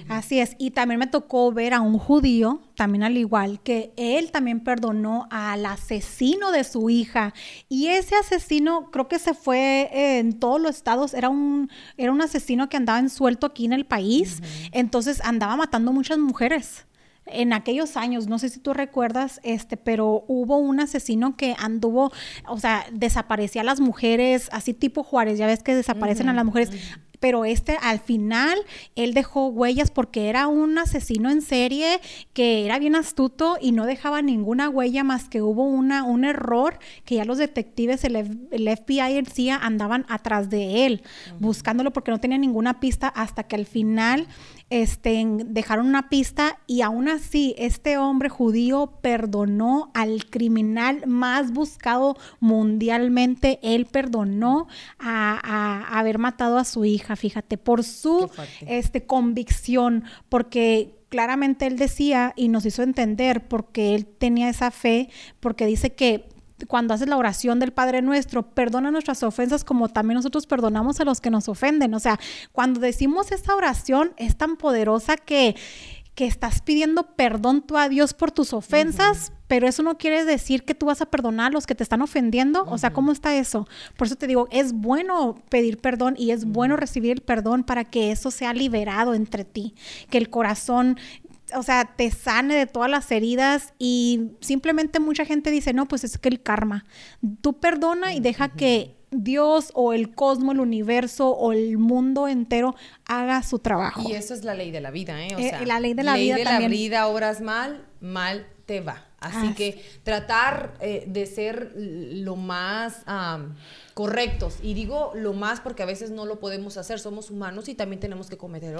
Así es, y también me tocó ver a un judío, también al igual, que él también perdonó al asesino de su hija. Y ese asesino creo que se fue en todos los estados, era un, era un asesino que andaba en suelto aquí en el país, entonces andaba matando muchas mujeres en aquellos años, no sé si tú recuerdas, este, pero hubo un asesino que anduvo, o sea, desaparecía a las mujeres, así tipo Juárez, ya ves que desaparecen a las mujeres pero este al final él dejó huellas porque era un asesino en serie que era bien astuto y no dejaba ninguna huella más que hubo una, un error que ya los detectives, el, FBI el CIA andaban atrás de él, buscándolo porque no tenía ninguna pista hasta que al final este, dejaron una pista y aún así este hombre judío perdonó al criminal más buscado mundialmente. Él perdonó a, haber matado a su hija, fíjate, por su este, convicción, porque claramente él decía y nos hizo entender porque él tenía esa fe, porque dice que cuando haces la oración del Padre Nuestro, perdona nuestras ofensas como también nosotros perdonamos a los que nos ofenden. O sea, cuando decimos esta oración es tan poderosa que, que estás pidiendo perdón tú a Dios por tus ofensas, pero eso no quiere decir que tú vas a perdonar a los que te están ofendiendo. O sea, ¿cómo está eso? Por eso te digo, es bueno pedir perdón y es bueno recibir el perdón para que eso sea liberado entre ti, que el corazón o sea, te sane de todas las heridas y simplemente mucha gente dice, no, pues es que el karma. Tú perdona y deja que Dios o el cosmos, el universo o el mundo entero haga su trabajo. Y eso es la ley de la vida, ¿eh? O eh, sea, la ley de la ley vida de también. la vida, obras mal, mal te va. Así que tratar eh, de ser lo más correctos. Y digo lo más porque a veces no lo podemos hacer, somos humanos y también tenemos que cometer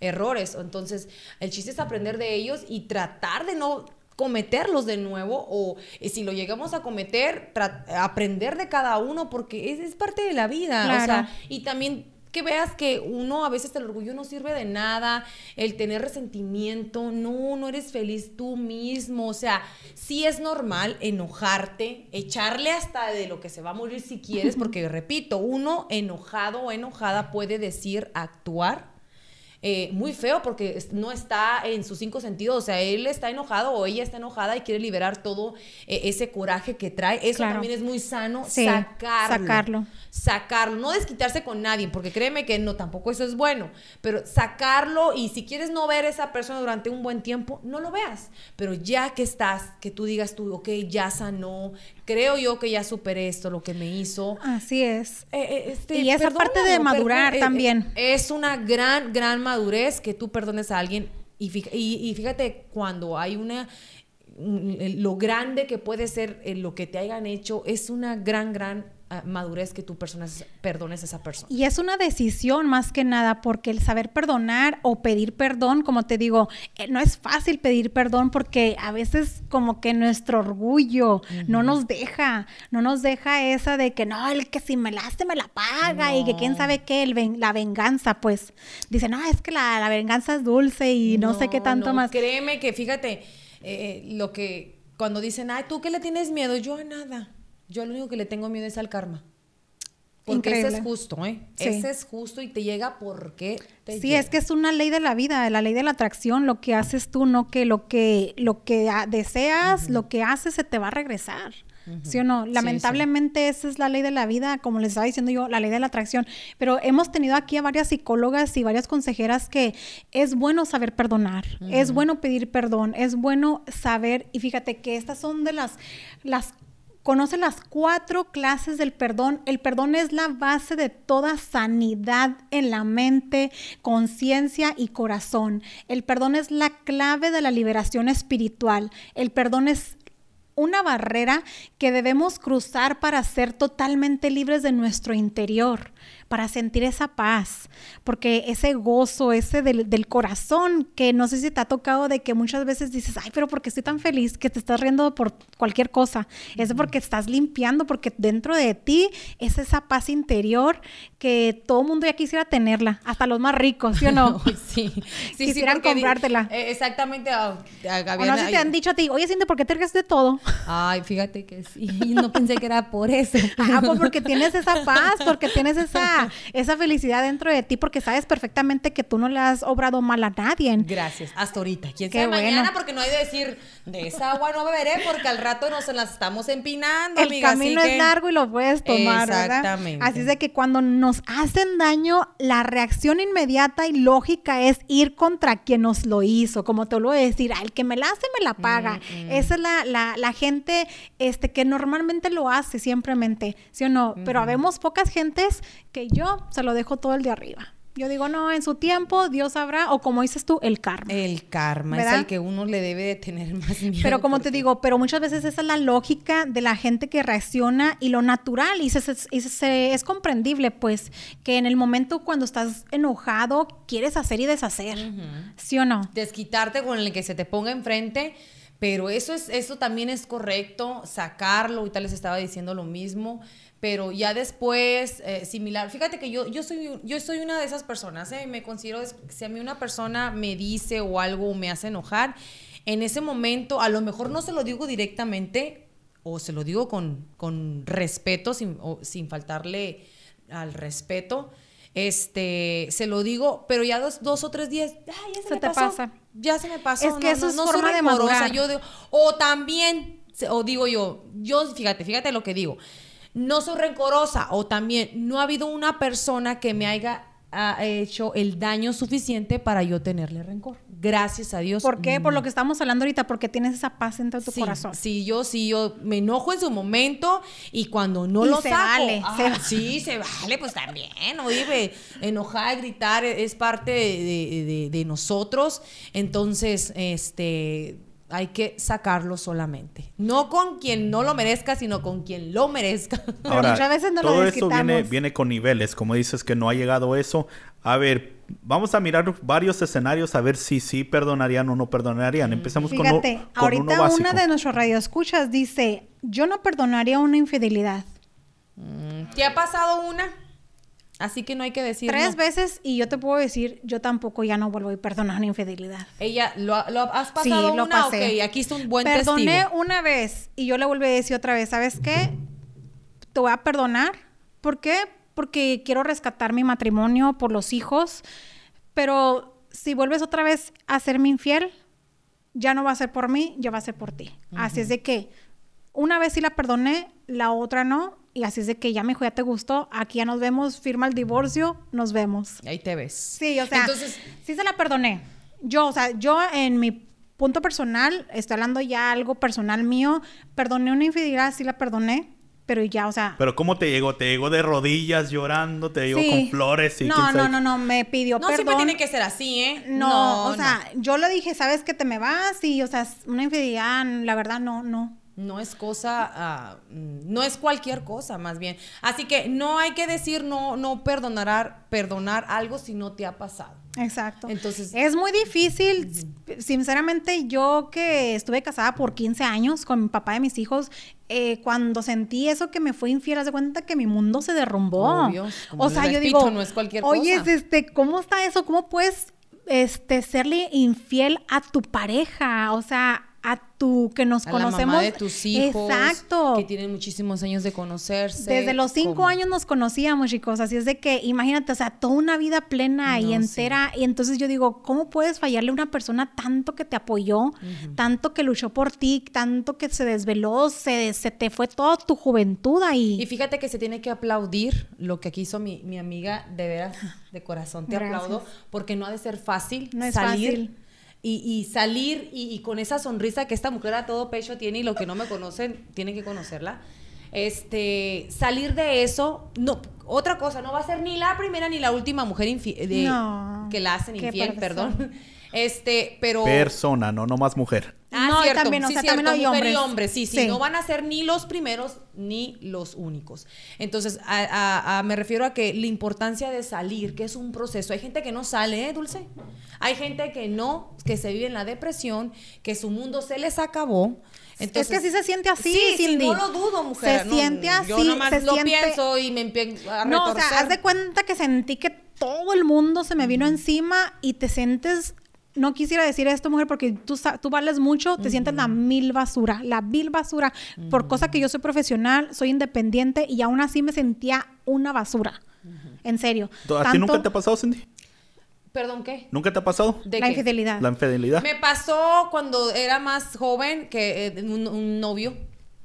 errores. Entonces, el chiste es aprender de ellos y tratar de no cometerlos de nuevo o eh, si lo llegamos a cometer, aprender de cada uno porque es, es parte de la vida. O sea, y también que veas que uno a veces el orgullo no sirve de nada, el tener resentimiento, no, no eres feliz tú mismo, o sea, sí es normal enojarte, echarle hasta de lo que se va a morir si quieres, porque repito, uno enojado o enojada puede decir, actuar eh, muy feo porque no está en sus cinco sentidos. O sea, él está enojado o ella está enojada y quiere liberar todo eh, ese coraje que trae. Eso también es muy sano, sacarlo. Sacarlo. Sacarlo. No desquitarse con nadie, porque créeme que no, tampoco eso es bueno. Pero sacarlo y si quieres no ver a esa persona durante un buen tiempo, no lo veas. Pero ya que estás, que tú digas tú, ok, ya sanó, creo yo que ya superé esto, lo que me hizo. Así es. Eh, este, y esa parte de madurar también. Es una gran, gran madurez que tú perdones a alguien y, y, fíjate cuando hay una lo grande que puede ser lo que te hayan hecho es una gran, gran madurez que tú personas, perdones a esa persona. Y es una decisión más que nada, porque el saber perdonar o pedir perdón, como te digo, eh, no es fácil pedir perdón porque a veces como que nuestro orgullo no nos deja, no nos deja esa de que no, el que si me la hace me la paga y que quién sabe qué, el ven- la venganza, pues dice, no, es que la, la venganza es dulce y no, sé qué tanto no, más. Créeme que, fíjate, eh, lo que cuando dicen, ay, ¿tú qué le tienes miedo? Yo a nada. Yo lo único que le tengo miedo es al karma. Porque ese Increíble. es justo, ¿eh? Sí. Ese es justo y te llega porque te Sí, llega. es que es una ley de la vida, la ley de la atracción, lo que haces tú, no que lo que lo que ah, deseas, lo que haces se te va a regresar. ¿Sí o no? sí. Lamentablemente esa es la ley de la vida, como les estaba diciendo yo, la ley de la atracción. Pero hemos tenido aquí a varias psicólogas y varias consejeras que es bueno saber perdonar, es bueno pedir perdón, es bueno saber, y fíjate que estas son de las, las Conoce las cuatro clases del perdón. El perdón es la base de toda sanidad en la mente, conciencia y corazón. El perdón es la clave de la liberación espiritual. El perdón es una barrera que debemos cruzar para ser totalmente libres de nuestro interior, para sentir esa paz, porque ese gozo, ese del, del corazón, que no sé si te ha tocado de que muchas veces dices, ay, pero porque estoy tan feliz que te estás riendo por cualquier cosa, es porque estás limpiando, porque dentro de ti es esa paz interior que todo mundo ya quisiera tenerla, hasta los más ricos, ¿sí o no? Sí, sí, sí, Quisieran di- comprártela. eh, exactamente. ah, ah, O no sé si te han dicho a ti, oye, Cindy, ¿por qué te ríes de todo? Ay, fíjate que sí. No pensé que era por eso. Ah, pues porque tienes esa paz, porque tienes esa, esa felicidad dentro de ti, porque sabes perfectamente que tú no le has obrado mal a nadie. Gracias, hasta ahorita. ¿Quién Qué sabe mañana? Porque no hay de decir, de esa agua no beberé porque al rato nos las estamos empinando, El amiga, así camino que- es largo y lo puedes tomar, ¿verdad? Exactamente. Así es de que cuando nos hacen daño, la reacción inmediata y lógica es ir contra quien nos lo hizo, como te lo voy a decir, al que me la hace me la paga. Mm, Esa es la, la, la gente este, que normalmente lo hace simplemente, ¿sí o no? Pero habemos pocas gentes que yo se lo dejo todo el de arriba. Yo digo, no, en su tiempo Dios sabrá, o como dices tú, el karma. El karma ¿Verdad? es el que uno le debe de tener más miedo. Pero como te porque- digo, pero muchas veces esa es la lógica de la gente que reacciona y lo natural y se, se- y se- es comprendible, pues, que en el momento cuando estás enojado quieres hacer y deshacer, ¿sí o no? desquitarte con el que se te ponga enfrente, pero eso es eso también es correcto, sacarlo, ahorita les estaba diciendo lo mismo, pero ya después eh, similar, fíjate que yo yo soy yo soy una de esas personas, ¿eh? me considero es- si a mí una persona me dice o algo me hace enojar, en ese momento a lo mejor no se lo digo directamente o se lo digo con, con respeto sin, o sin faltarle al respeto. Este, se lo digo, pero ya dos, dos o tres días, ya se, Se me te pasó. pasa. Ya se me pasó. Es que eso es soy forma de madurar. Yo digo, o también, o digo yo, yo, fíjate, fíjate lo que digo. No soy rencorosa, o también, no ha habido una persona que me haya ha hecho el daño suficiente para yo tenerle rencor. Gracias a Dios. ¿Por qué? Por lo que estamos hablando ahorita, porque tienes esa paz dentro de tu Sí, corazón. Sí, yo sí, yo me enojo en su momento y cuando no Y lo se saco. vale, ah, se sí, se vale, pues también. Oye, enojar, gritar es parte de, de- de- de nosotros. Entonces, este. Hay que sacarlo solamente. No con quien no lo merezca, sino con quien lo merezca. Pero muchas veces no lo todo esto viene, viene con niveles, como dices que no ha llegado eso. A ver, vamos a mirar varios escenarios a ver si sí perdonarían o no perdonarían. Empecemos con, uno- Fíjate, con ahorita uno básico. una de nuestros radioescuchas dice, yo no perdonaría una infidelidad. ¿Te ha pasado una? Así que no hay que decir. Tres no. veces y yo te puedo decir, yo tampoco ya no vuelvo a perdonar una infidelidad. Ella, ¿lo, lo has pasado lo una? pasé. Ok, aquí está un buen Perdoné testigo. una vez y yo le volví a decir otra vez, ¿sabes qué? Te voy a perdonar. ¿Por qué? Porque quiero rescatar mi matrimonio por los hijos, pero si vuelves otra vez a serme infiel, ya no va a ser por mí, ya va a ser por ti. Así es de que una vez sí la perdoné, la otra no, y así es de que ya me dijo, ya te gustó, aquí ya nos vemos, firma el divorcio, nos vemos. Ahí te ves. Sí, o sea, Entonces, sí se la perdoné. Yo, o sea, yo en mi punto personal, estoy hablando ya algo personal mío, perdoné una infidelidad, sí la perdoné, pero ya, o sea... Pero ¿cómo te llegó? ¿Te llegó de rodillas llorando? ¿Te llegó sí. con flores? Y no, no, sabe no, no, me pidió no perdón. siempre tiene que ser así, ¿eh? No, o sea, yo le dije, ¿sabes que te me vas? Y, o sea, una infidelidad, la verdad, no, no. No es cosa, ah, no es cualquier cosa, más bien. Así que no hay que decir no, no perdonar, perdonar algo si no te ha pasado. Exacto. Entonces- es muy difícil. Sinceramente, yo que estuve casada por 15 años con mi papá de mis hijos, eh, cuando sentí eso que me fue infiel, haz de cuenta que mi mundo se derrumbó. Obvio, o sea, yo repito, digo, no es cualquier oye, cosa". este, ¿cómo está eso? ¿Cómo puedes este, serle infiel a tu pareja? O sea, a tu que nos A conocemos. la mamá de tus hijos. Exacto. Que tienen muchísimos años de conocerse. Desde los cinco años nos conocíamos, chicos. Así es de que, imagínate, o sea, toda una vida plena y entera. Y entonces yo digo, ¿cómo puedes fallarle a una persona tanto que te apoyó, tanto que luchó por ti, tanto que se desveló, se, se te fue toda tu juventud ahí? Y fíjate que se tiene que aplaudir lo que aquí hizo mi, mi amiga, de veras, de corazón te Gracias. aplaudo, porque no ha de ser fácil No es salir. fácil. Y, y salir y, y con esa sonrisa que esta mujer a todo pecho tiene y lo que no me conocen, tienen que conocerla. Este, salir de eso, no, otra cosa, no va a ser ni la primera ni la última mujer de- No, que la hacen infiel, perdón. Este, pero Persona, no, no más mujer. Ah, No, cierto, también, o sí, sea, cierto, también hay mujer y hombres. hombre, sí, sí, Sí. no van a ser ni los primeros ni los únicos. Entonces, a- a- a- me refiero a que la importancia de salir, que es un proceso. Hay gente que no sale, ¿eh, Dulce? Hay gente que no, que se vive en la depresión, que su mundo se les acabó. Entonces, es que sí se siente así, sí, sí, Cindy. no lo dudo, mujer. Se no, siente así, Yo nomás se lo siente- pienso y me empiezo a No, o retorcer. sea, haz de cuenta que sentí que todo el mundo se me vino encima y te sientes, no quisiera decir esto, mujer, porque tú, sa- tú vales mucho, te sientes la mil basura, la vil basura, por cosa que yo soy profesional, soy independiente y aún así me sentía una basura. En serio. ¿A ti nunca te ha pasado, Cindy? ¿Perdón qué? ¿Nunca te ha pasado? ¿De la qué? infidelidad. La infidelidad. Me pasó cuando era más joven que eh, un, un novio,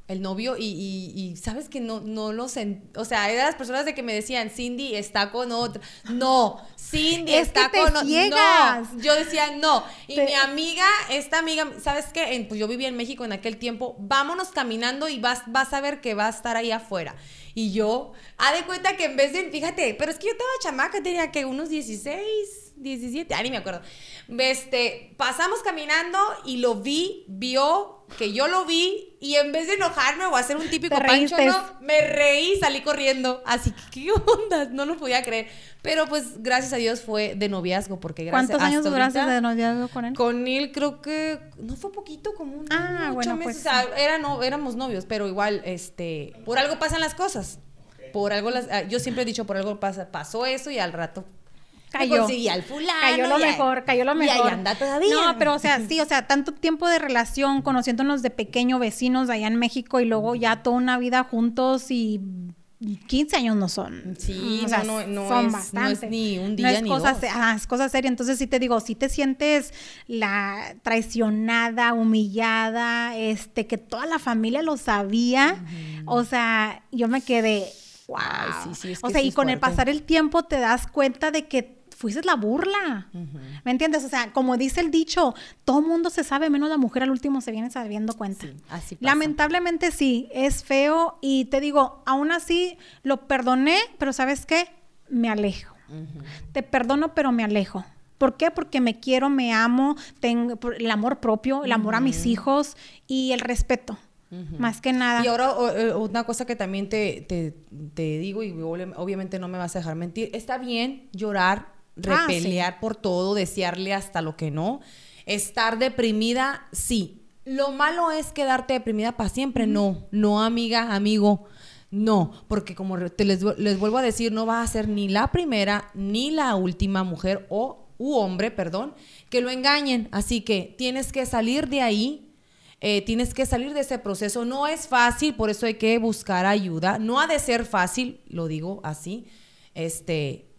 el novio, y, y- y sabes que no, no lo sent... O sea, era las personas de que me decían, Cindy está con otra. No, Cindy Es está que te con o- ciegas. No, yo decía no. Y Te- mi amiga, esta amiga, ¿sabes qué? En- pues yo vivía en México en aquel tiempo, vámonos caminando y vas, vas a ver que va a estar ahí afuera. Y yo, haz de cuenta que en vez de, fíjate, pero es que yo estaba chamaca, tenía que unos 16, 17, ah, ni me acuerdo. Este, pasamos caminando y lo vi, vio que yo lo vi y en vez de enojarme o hacer un típico pancho, reíste. no, me reí, salí corriendo. Así que, ¿qué onda? No lo podía creer. Pero pues, gracias a Dios fue de noviazgo, porque gracias ¿Cuántos años duraste de noviazgo con él? con él creo que no fue poquito, como un Ah, ocho bueno, meses. pues, O sea, era no, éramos novios, pero igual, este, por algo pasan las cosas. Por algo las, ah, yo siempre he dicho por algo pasa, pasó eso y al rato Cayó. conseguí al fulano. Cayó lo ahí- mejor, cayó lo y ahí mejor. anda todavía. No, pero o sea, sí, o sea, tanto tiempo de relación, conociéndonos de pequeño, vecinos allá en México y luego ya toda una vida juntos y 15 años no son. Sí, O sea, no, no, no son es- no bastantes. es ni un No día es ni cosa dos. ajá, es cosa seria. Entonces sí te digo, si te sientes la traicionada, humillada, este, que toda la familia lo sabía, o sea, yo me quedé, wow. Ay, sí, sí, es o que sea, sí y con el pasar el tiempo te das cuenta de que fuiste la burla. ¿Me entiendes? O sea, como dice el dicho, todo mundo se sabe, menos la mujer al último se viene sabiendo cuenta. Sí, así pasa. Lamentablemente sí, es feo y te digo, aún así lo perdoné, pero ¿sabes qué? Me alejo. Te perdono, pero me alejo. ¿Por qué? Porque me quiero, me amo, tengo el amor propio, el amor a mis hijos y el respeto. Más que nada. Y ahora eh, una cosa que también te, te- te digo, y obvi- obviamente no me vas a dejar mentir, está bien llorar, Ah, sí. repelear por todo, desearle hasta lo que no. Estar deprimida, sí. Lo malo es quedarte deprimida para siempre, no. No, amiga, amigo. No, porque como te les, les vuelvo a decir, no va a ser ni la primera ni la última mujer o u hombre, perdón, que lo engañen. Así que tienes que salir de ahí eh, tienes que salir de ese proceso. No es fácil, por eso hay que buscar ayuda. No ha de ser fácil, lo digo así. Este,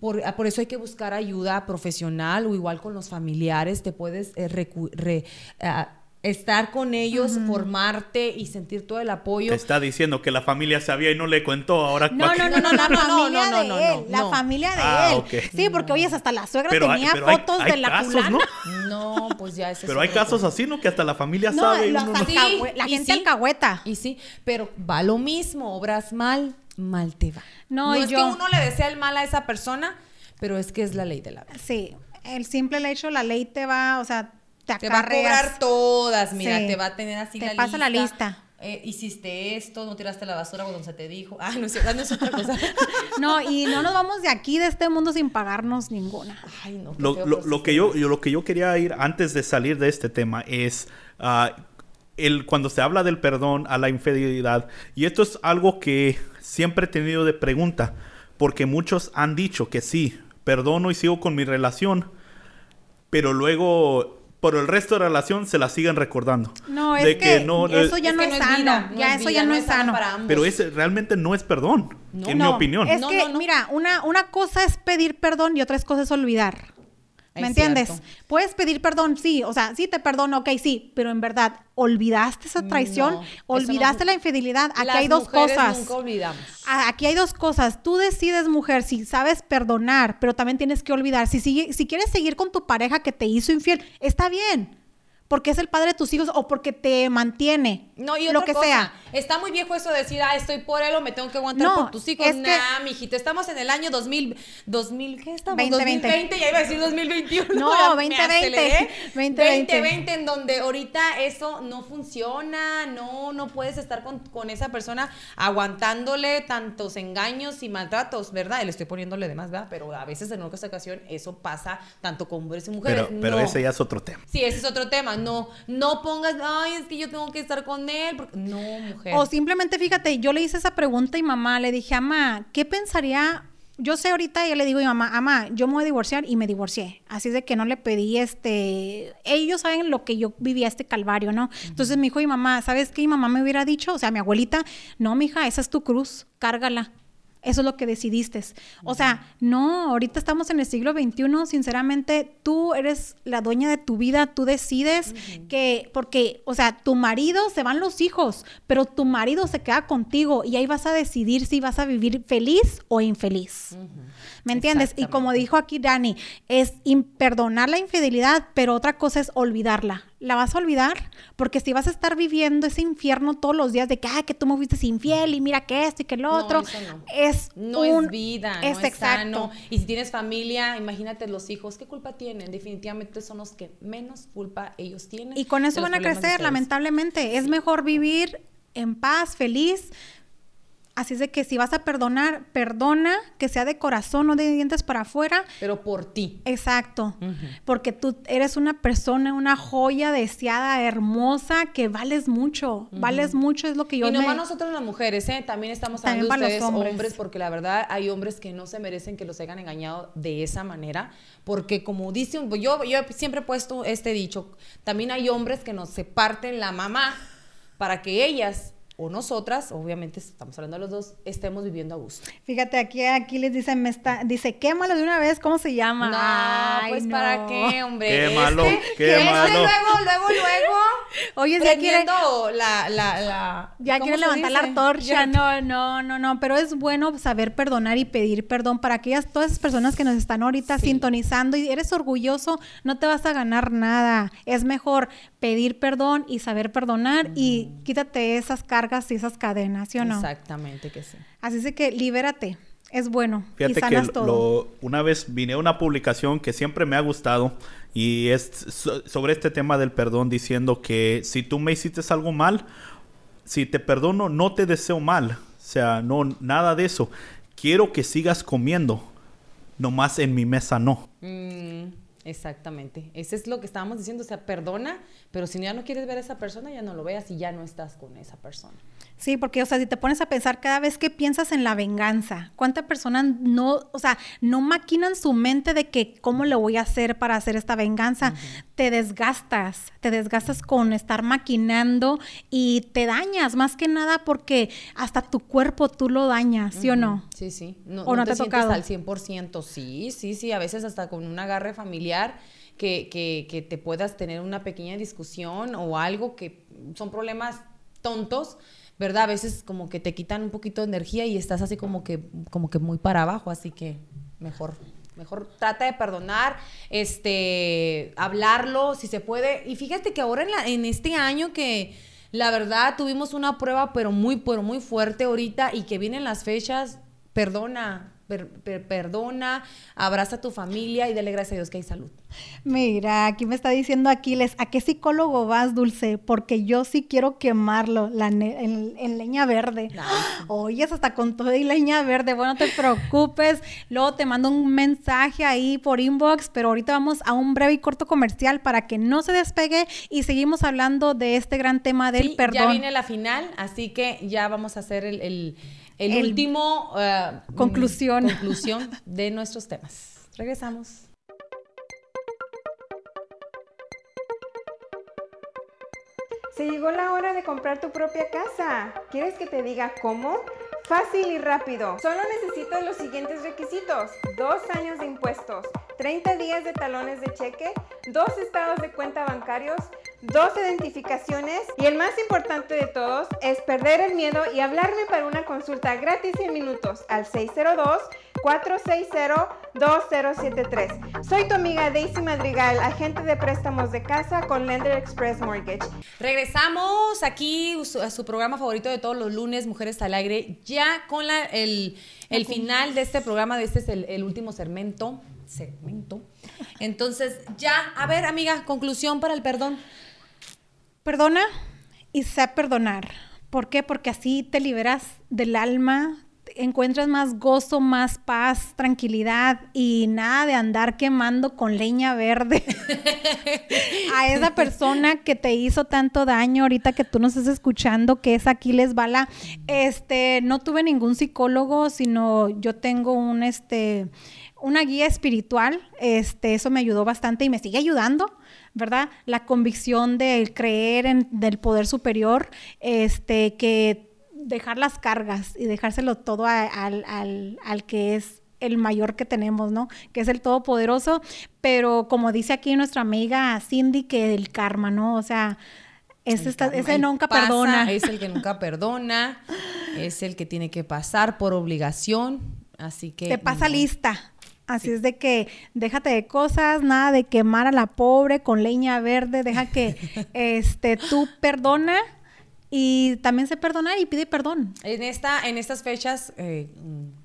por, ah, por eso hay que buscar ayuda profesional o igual con los familiares. Te puedes eh, recu- re- ah, estar con ellos, formarte y sentir todo el apoyo. Te está diciendo que la familia sabía y no le contó. Ahora No, ¿pa' no, no, no, la No, no, familia no, no, de no, él, no, la familia de Ah, él. Sí, porque oye, hasta la suegra Pero hay- tenía pero fotos hay de la casos. ¿no? No, pues ya ese es Pero hay casos así, ¿no? Que hasta la familia No, sabe. y los uno no- Sí, alcahue- la y gente sí. alcahueta. Y sí, pero va lo mismo, obras mal, mal te va. No, es yo- que uno le desea el mal a esa persona, pero es que es la ley de la vida. Sí, el simple hecho, la ley te va, o sea, te Te va a cobrar todas, mira, Sí. te va a tener así Te la pasa la lista. Eh, hiciste esto, no tiraste la basura cuando se te dijo. Ah, no es, ah, no es otra cosa. No, y no nos vamos de aquí, de este mundo, sin pagarnos ninguna. Ay, no. Lo, que yo- lo que yo quería ir antes de salir de este tema es ah, el, cuando se habla del perdón a la infidelidad. Y esto es algo que siempre he tenido de pregunta. Porque muchos han dicho que sí, perdono y sigo con mi relación. Pero luego, por el resto de la relación, se la siguen recordando. No, es De que, no, eso ya Es no es no es sano. vida, ya es eso ya no es sano para ambos. Pero ese realmente no es perdón, No. en mi opinión. Es que, no, no. mira, una, una cosa es pedir perdón y otra cosa es olvidar. ¿Me Es entiendes? cierto. Puedes pedir perdón, sí, o sea, sí te perdono, ok, sí, pero en verdad, ¿olvidaste esa traición? No, eso no ¿Olvidaste la infidelidad? Aquí Las hay dos cosas. Nunca olvidamos. Aquí hay dos cosas. Tú decides, mujer, si sabes perdonar, pero también tienes que olvidar. Si, sigue- si quieres seguir con tu pareja que te hizo infiel, está bien. Porque es el padre de tus hijos o porque te mantiene. No, y lo otra que cosa, sea. Está muy viejo eso de decir, ah, estoy por él o me tengo que aguantar No, por tus hijos. es que- nah, mijita, estamos en el año 2000, 2000, ¿qué estamos? 2020. 2020, ya iba a decir 2021. No, ya me 2020, aceleré. 2020. 2020, en donde ahorita eso no funciona, no, no puedes estar con, con esa persona aguantándole tantos engaños y maltratos, ¿verdad? Le estoy poniéndole de más, ¿verdad? Pero a veces en otra ocasión eso pasa tanto con hombres y mujeres. Pero, pero No. ese ya es otro tema. Sí, ese es otro tema. No, no pongas, ay, es que yo tengo que estar con él. porque- No, mujer. O simplemente, fíjate, yo le hice esa pregunta a mi mamá, le dije, mamá, ¿qué pensaría? Yo sé ahorita, yo le digo a mi mamá, mamá, yo me voy a divorciar y me divorcié. Así de que no le pedí este. Ellos saben lo que yo vivía este calvario, ¿no? Entonces me dijo mi mamá, ¿sabes qué? Mi mamá me hubiera dicho, o sea, mi abuelita, no, mija, esa es tu cruz, cárgala. Eso es lo que decidiste. O sea, no, ahorita estamos en el siglo XXI, sinceramente, tú eres la dueña de tu vida, tú decides que, porque, o sea, tu marido se van los hijos, pero tu marido se queda contigo y ahí vas a decidir si vas a vivir feliz o infeliz. ¿Me entiendes? Y como dijo aquí Dani, es perdonar la infidelidad, pero otra cosa es olvidarla. ¿La vas a olvidar? Porque si vas a estar viviendo ese infierno todos los días de que, ay, que tú me fuiste infiel y mira que esto y que lo otro, no. es No un- es vida, es no es exacto. sano. Y si tienes familia, imagínate los hijos, ¿qué culpa tienen? Definitivamente son los que menos culpa ellos tienen. Y con eso van a crecer, ustedes. lamentablemente. Es mejor vivir en paz, feliz. Así es de que si vas a perdonar, perdona, que sea de corazón, no de dientes para afuera. Pero por ti. Exacto, porque tú eres una persona, una joya deseada, hermosa, que vales mucho, vales mucho, es lo que yo y me... nomás nosotros las mujeres, ¿eh? También estamos También hablando de para los ustedes, hombres. hombres. porque la verdad hay hombres que no se merecen que los hayan engañado de esa manera, porque como dice, un- yo, yo siempre he puesto este dicho, también hay hombres que nos se parten la mamá para que ellas o nosotras, obviamente estamos hablando de los dos, estemos viviendo a gusto. Fíjate, aquí, aquí les dicen, me está, dice, quémalo de una vez, ¿cómo se llama? No, Ay, pues no. para qué, hombre. Quémalo, Este- quémalo. este luego, luego, luego. Oye, ya quiere, la, la, la, ya ¿cómo quiere levantar la dice? antorcha, Ya- no, no, no, no, pero es bueno saber perdonar y pedir perdón para aquellas, todas esas personas que nos están ahorita Sí. sintonizando y eres orgulloso, no te vas a ganar nada, es mejor pedir perdón y saber perdonar y quítate esas cargas y esas cadenas, ¿sí o no? Exactamente que sí. Así es que libérate, es bueno y Fíjate que todo. lo- una vez vine a una publicación que siempre me ha gustado y es so- sobre este tema del perdón diciendo que si tú me hiciste algo mal, si te perdono no te deseo mal, o sea, no nada de eso. Quiero que sigas comiendo, nomás en mi mesa no. Mm, exactamente. Ese es lo que estábamos diciendo. O sea, perdona, pero si ya no quieres ver a esa persona, ya no lo veas y ya no estás con esa persona. Sí, porque, o sea, si te pones a pensar cada vez que piensas en la venganza, ¿cuántas personas no, o sea, no maquinan su mente de que cómo le voy a hacer para hacer esta venganza? Te desgastas, te desgastas con estar maquinando y te dañas más que nada porque hasta tu cuerpo tú lo dañas, ¿sí o no? Sí, sí. No, ¿O no te ha sientes tocado? al 100%. Sí, sí, sí. A veces hasta con un agarre familiar que, que, que te puedas tener una pequeña discusión o algo que son problemas tontos. ¿Verdad? A veces como que te quitan un poquito de energía y estás así como que, como que muy para abajo, así que mejor, mejor trata de perdonar, este, hablarlo si se puede. Y fíjate que ahora en, la, en este año que la verdad tuvimos una prueba pero muy, pero muy fuerte ahorita y que vienen las fechas, perdona, perdona, abraza a tu familia y dale gracias a Dios que hay salud. Mira, aquí me está diciendo Aquiles, ¿a qué psicólogo vas, Dulce? Porque yo sí quiero quemarlo la en, leña verde. Oye, hasta con todo y leña verde. Bueno, no te preocupes. Luego te mando un mensaje ahí por inbox, pero ahorita vamos a un breve y corto comercial para que no se despegue y seguimos hablando de este gran tema del perdón. Ya viene la final, así que ya vamos a hacer el, último eh, conclusión. conclusión de nuestros temas. Regresamos. Se llegó la hora de comprar tu propia casa. ¿Quieres que te diga cómo? Fácil y rápido. Solo necesitas los siguientes requisitos. Dos años de impuestos, 30 días de talones de cheque, dos estados de cuenta bancarios, dos identificaciones y el más importante de todos es perder el miedo y hablarme para una consulta gratis en minutos al 602 460-2073. Soy tu amiga Daisy Madrigal, agente de préstamos de casa con Lender Express Mortgage. Regresamos aquí a su programa favorito de todos los lunes, Mujeres al Aire, ya con la, el, final de este programa, de este es el, último segmento. Segmento. Entonces, ya, a ver, amiga, conclusión para el perdón. Perdona y sé perdonar. ¿Por qué? Porque así te liberas del alma, encuentras más gozo, más paz, tranquilidad y nada de andar quemando con leña verde a esa persona que te hizo tanto daño ahorita que tú nos estás escuchando, que es Aquiles Bala. Este, no tuve ningún psicólogo, sino yo tengo un este una guía espiritual, este, eso me ayudó bastante y me sigue ayudando, ¿verdad? La convicción del creer en del poder superior, este, que dejar las cargas y dejárselo todo al, al, que es el mayor que tenemos, ¿no? Que es el todopoderoso, pero como dice aquí nuestra amiga Cindy, que el karma, ¿no? O sea, es ese nunca perdona. Es el que nunca perdona, es el que tiene que pasar por obligación, así que... Te pasa lista. Así es de que déjate de cosas, nada de quemar a la pobre con leña verde, deja que este tú perdona y también se perdonar y pide perdón. En, esta, en estas fechas eh,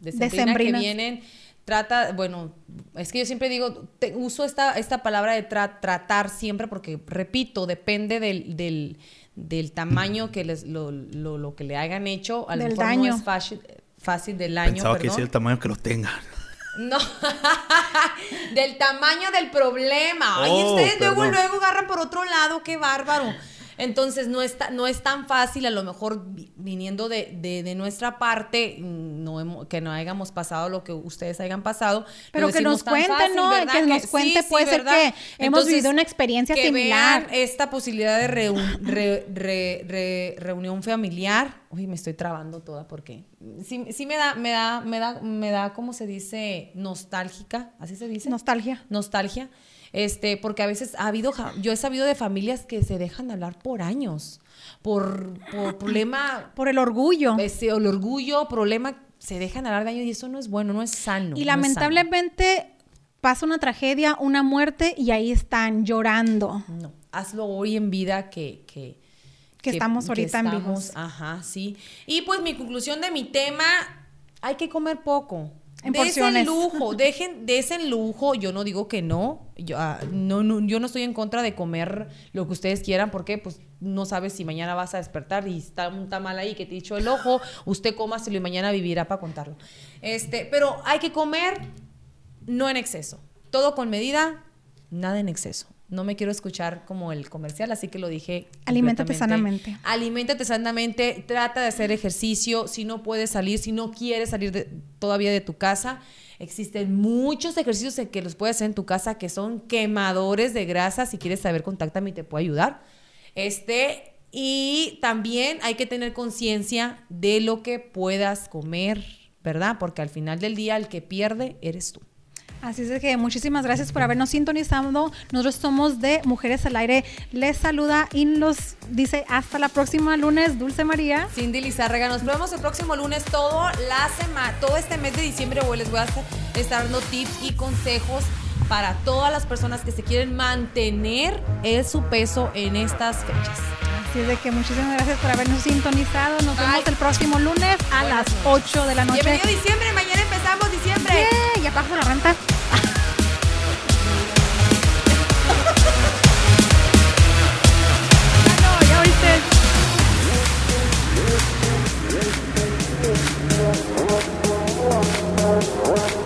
de que vienen, trata, bueno, es que yo siempre digo, uso esta, esta palabra de tratar siempre porque, repito, depende del, del, del tamaño que les, lo, lo, lo, que le hayan hecho. A lo mejor daño. no es fácil, fácil del año. Pensaba que es el tamaño que lo tengan. No, del tamaño del problema. Ay, oh, ustedes luego, luego agarran por otro lado, qué bárbaro. Entonces no, está, no es tan fácil, a lo mejor viniendo de, de, nuestra parte, no que no hayamos pasado lo que ustedes hayan pasado. Pero que nos cuenten, ¿no? Que, nos cuente, puede ser que hemos vivido una experiencia que similar. Vean esta posibilidad de reunión familiar. Uy, me estoy trabando toda porque sí, sí me da, me da, me da, me da, ¿cómo se dice? Nostálgica, así se dice. Nostalgia. Nostalgia este, porque a veces ha habido, yo he sabido de familias que se dejan hablar por años, por, por problema. Por el orgullo. Ese, el orgullo, problema, se dejan hablar de años y eso no es bueno, no es sano. Y lamentablemente pasa una tragedia, una muerte y ahí están llorando. No, hazlo hoy en vida que, que que, estamos ahorita en vivos. Ajá, sí. Y pues mi conclusión de mi tema, hay que comer poco. En porciones. lujo, dejen, desen lujo. Yo no digo que no. Yo, ah, no, Yo no estoy en contra de comer lo que ustedes quieran, porque pues no sabes si mañana vas a despertar y está, está mal ahí que te dicho el ojo. Usted cómaselo y mañana vivirá para contarlo. Este, pero hay que comer no en exceso. Todo con medida, nada en exceso. No me quiero escuchar como el comercial, así que lo dije. Aliméntate sanamente. Aliméntate sanamente, trata de hacer ejercicio. Si no puedes salir, si no quieres salir todavía de tu casa, existen muchos ejercicios que los puedes hacer en tu casa que son quemadores de grasa. Si quieres saber, contáctame y te puedo ayudar. Este, y también hay que tener conciencia de lo que puedas comer, ¿verdad? Porque al final del día el que pierde eres tú. Así es que muchísimas gracias por habernos sintonizado. Nosotros somos de Mujeres al Aire. Les saluda y nos dice hasta la próxima lunes, Dulce María. Cindy Lizárraga. Nos vemos el próximo lunes todo la semana, todo este mes de diciembre. Hoy les voy a estar dando tips y consejos para todas las personas que se quieren mantener es su peso en estas fechas. Así es de que muchísimas gracias por habernos sintonizado. Nos vemos el próximo lunes a las pues. 8 de la noche. Bienvenido diciembre, mañana empezamos diciembre. Yeah, ya pago la renta. Ah, What?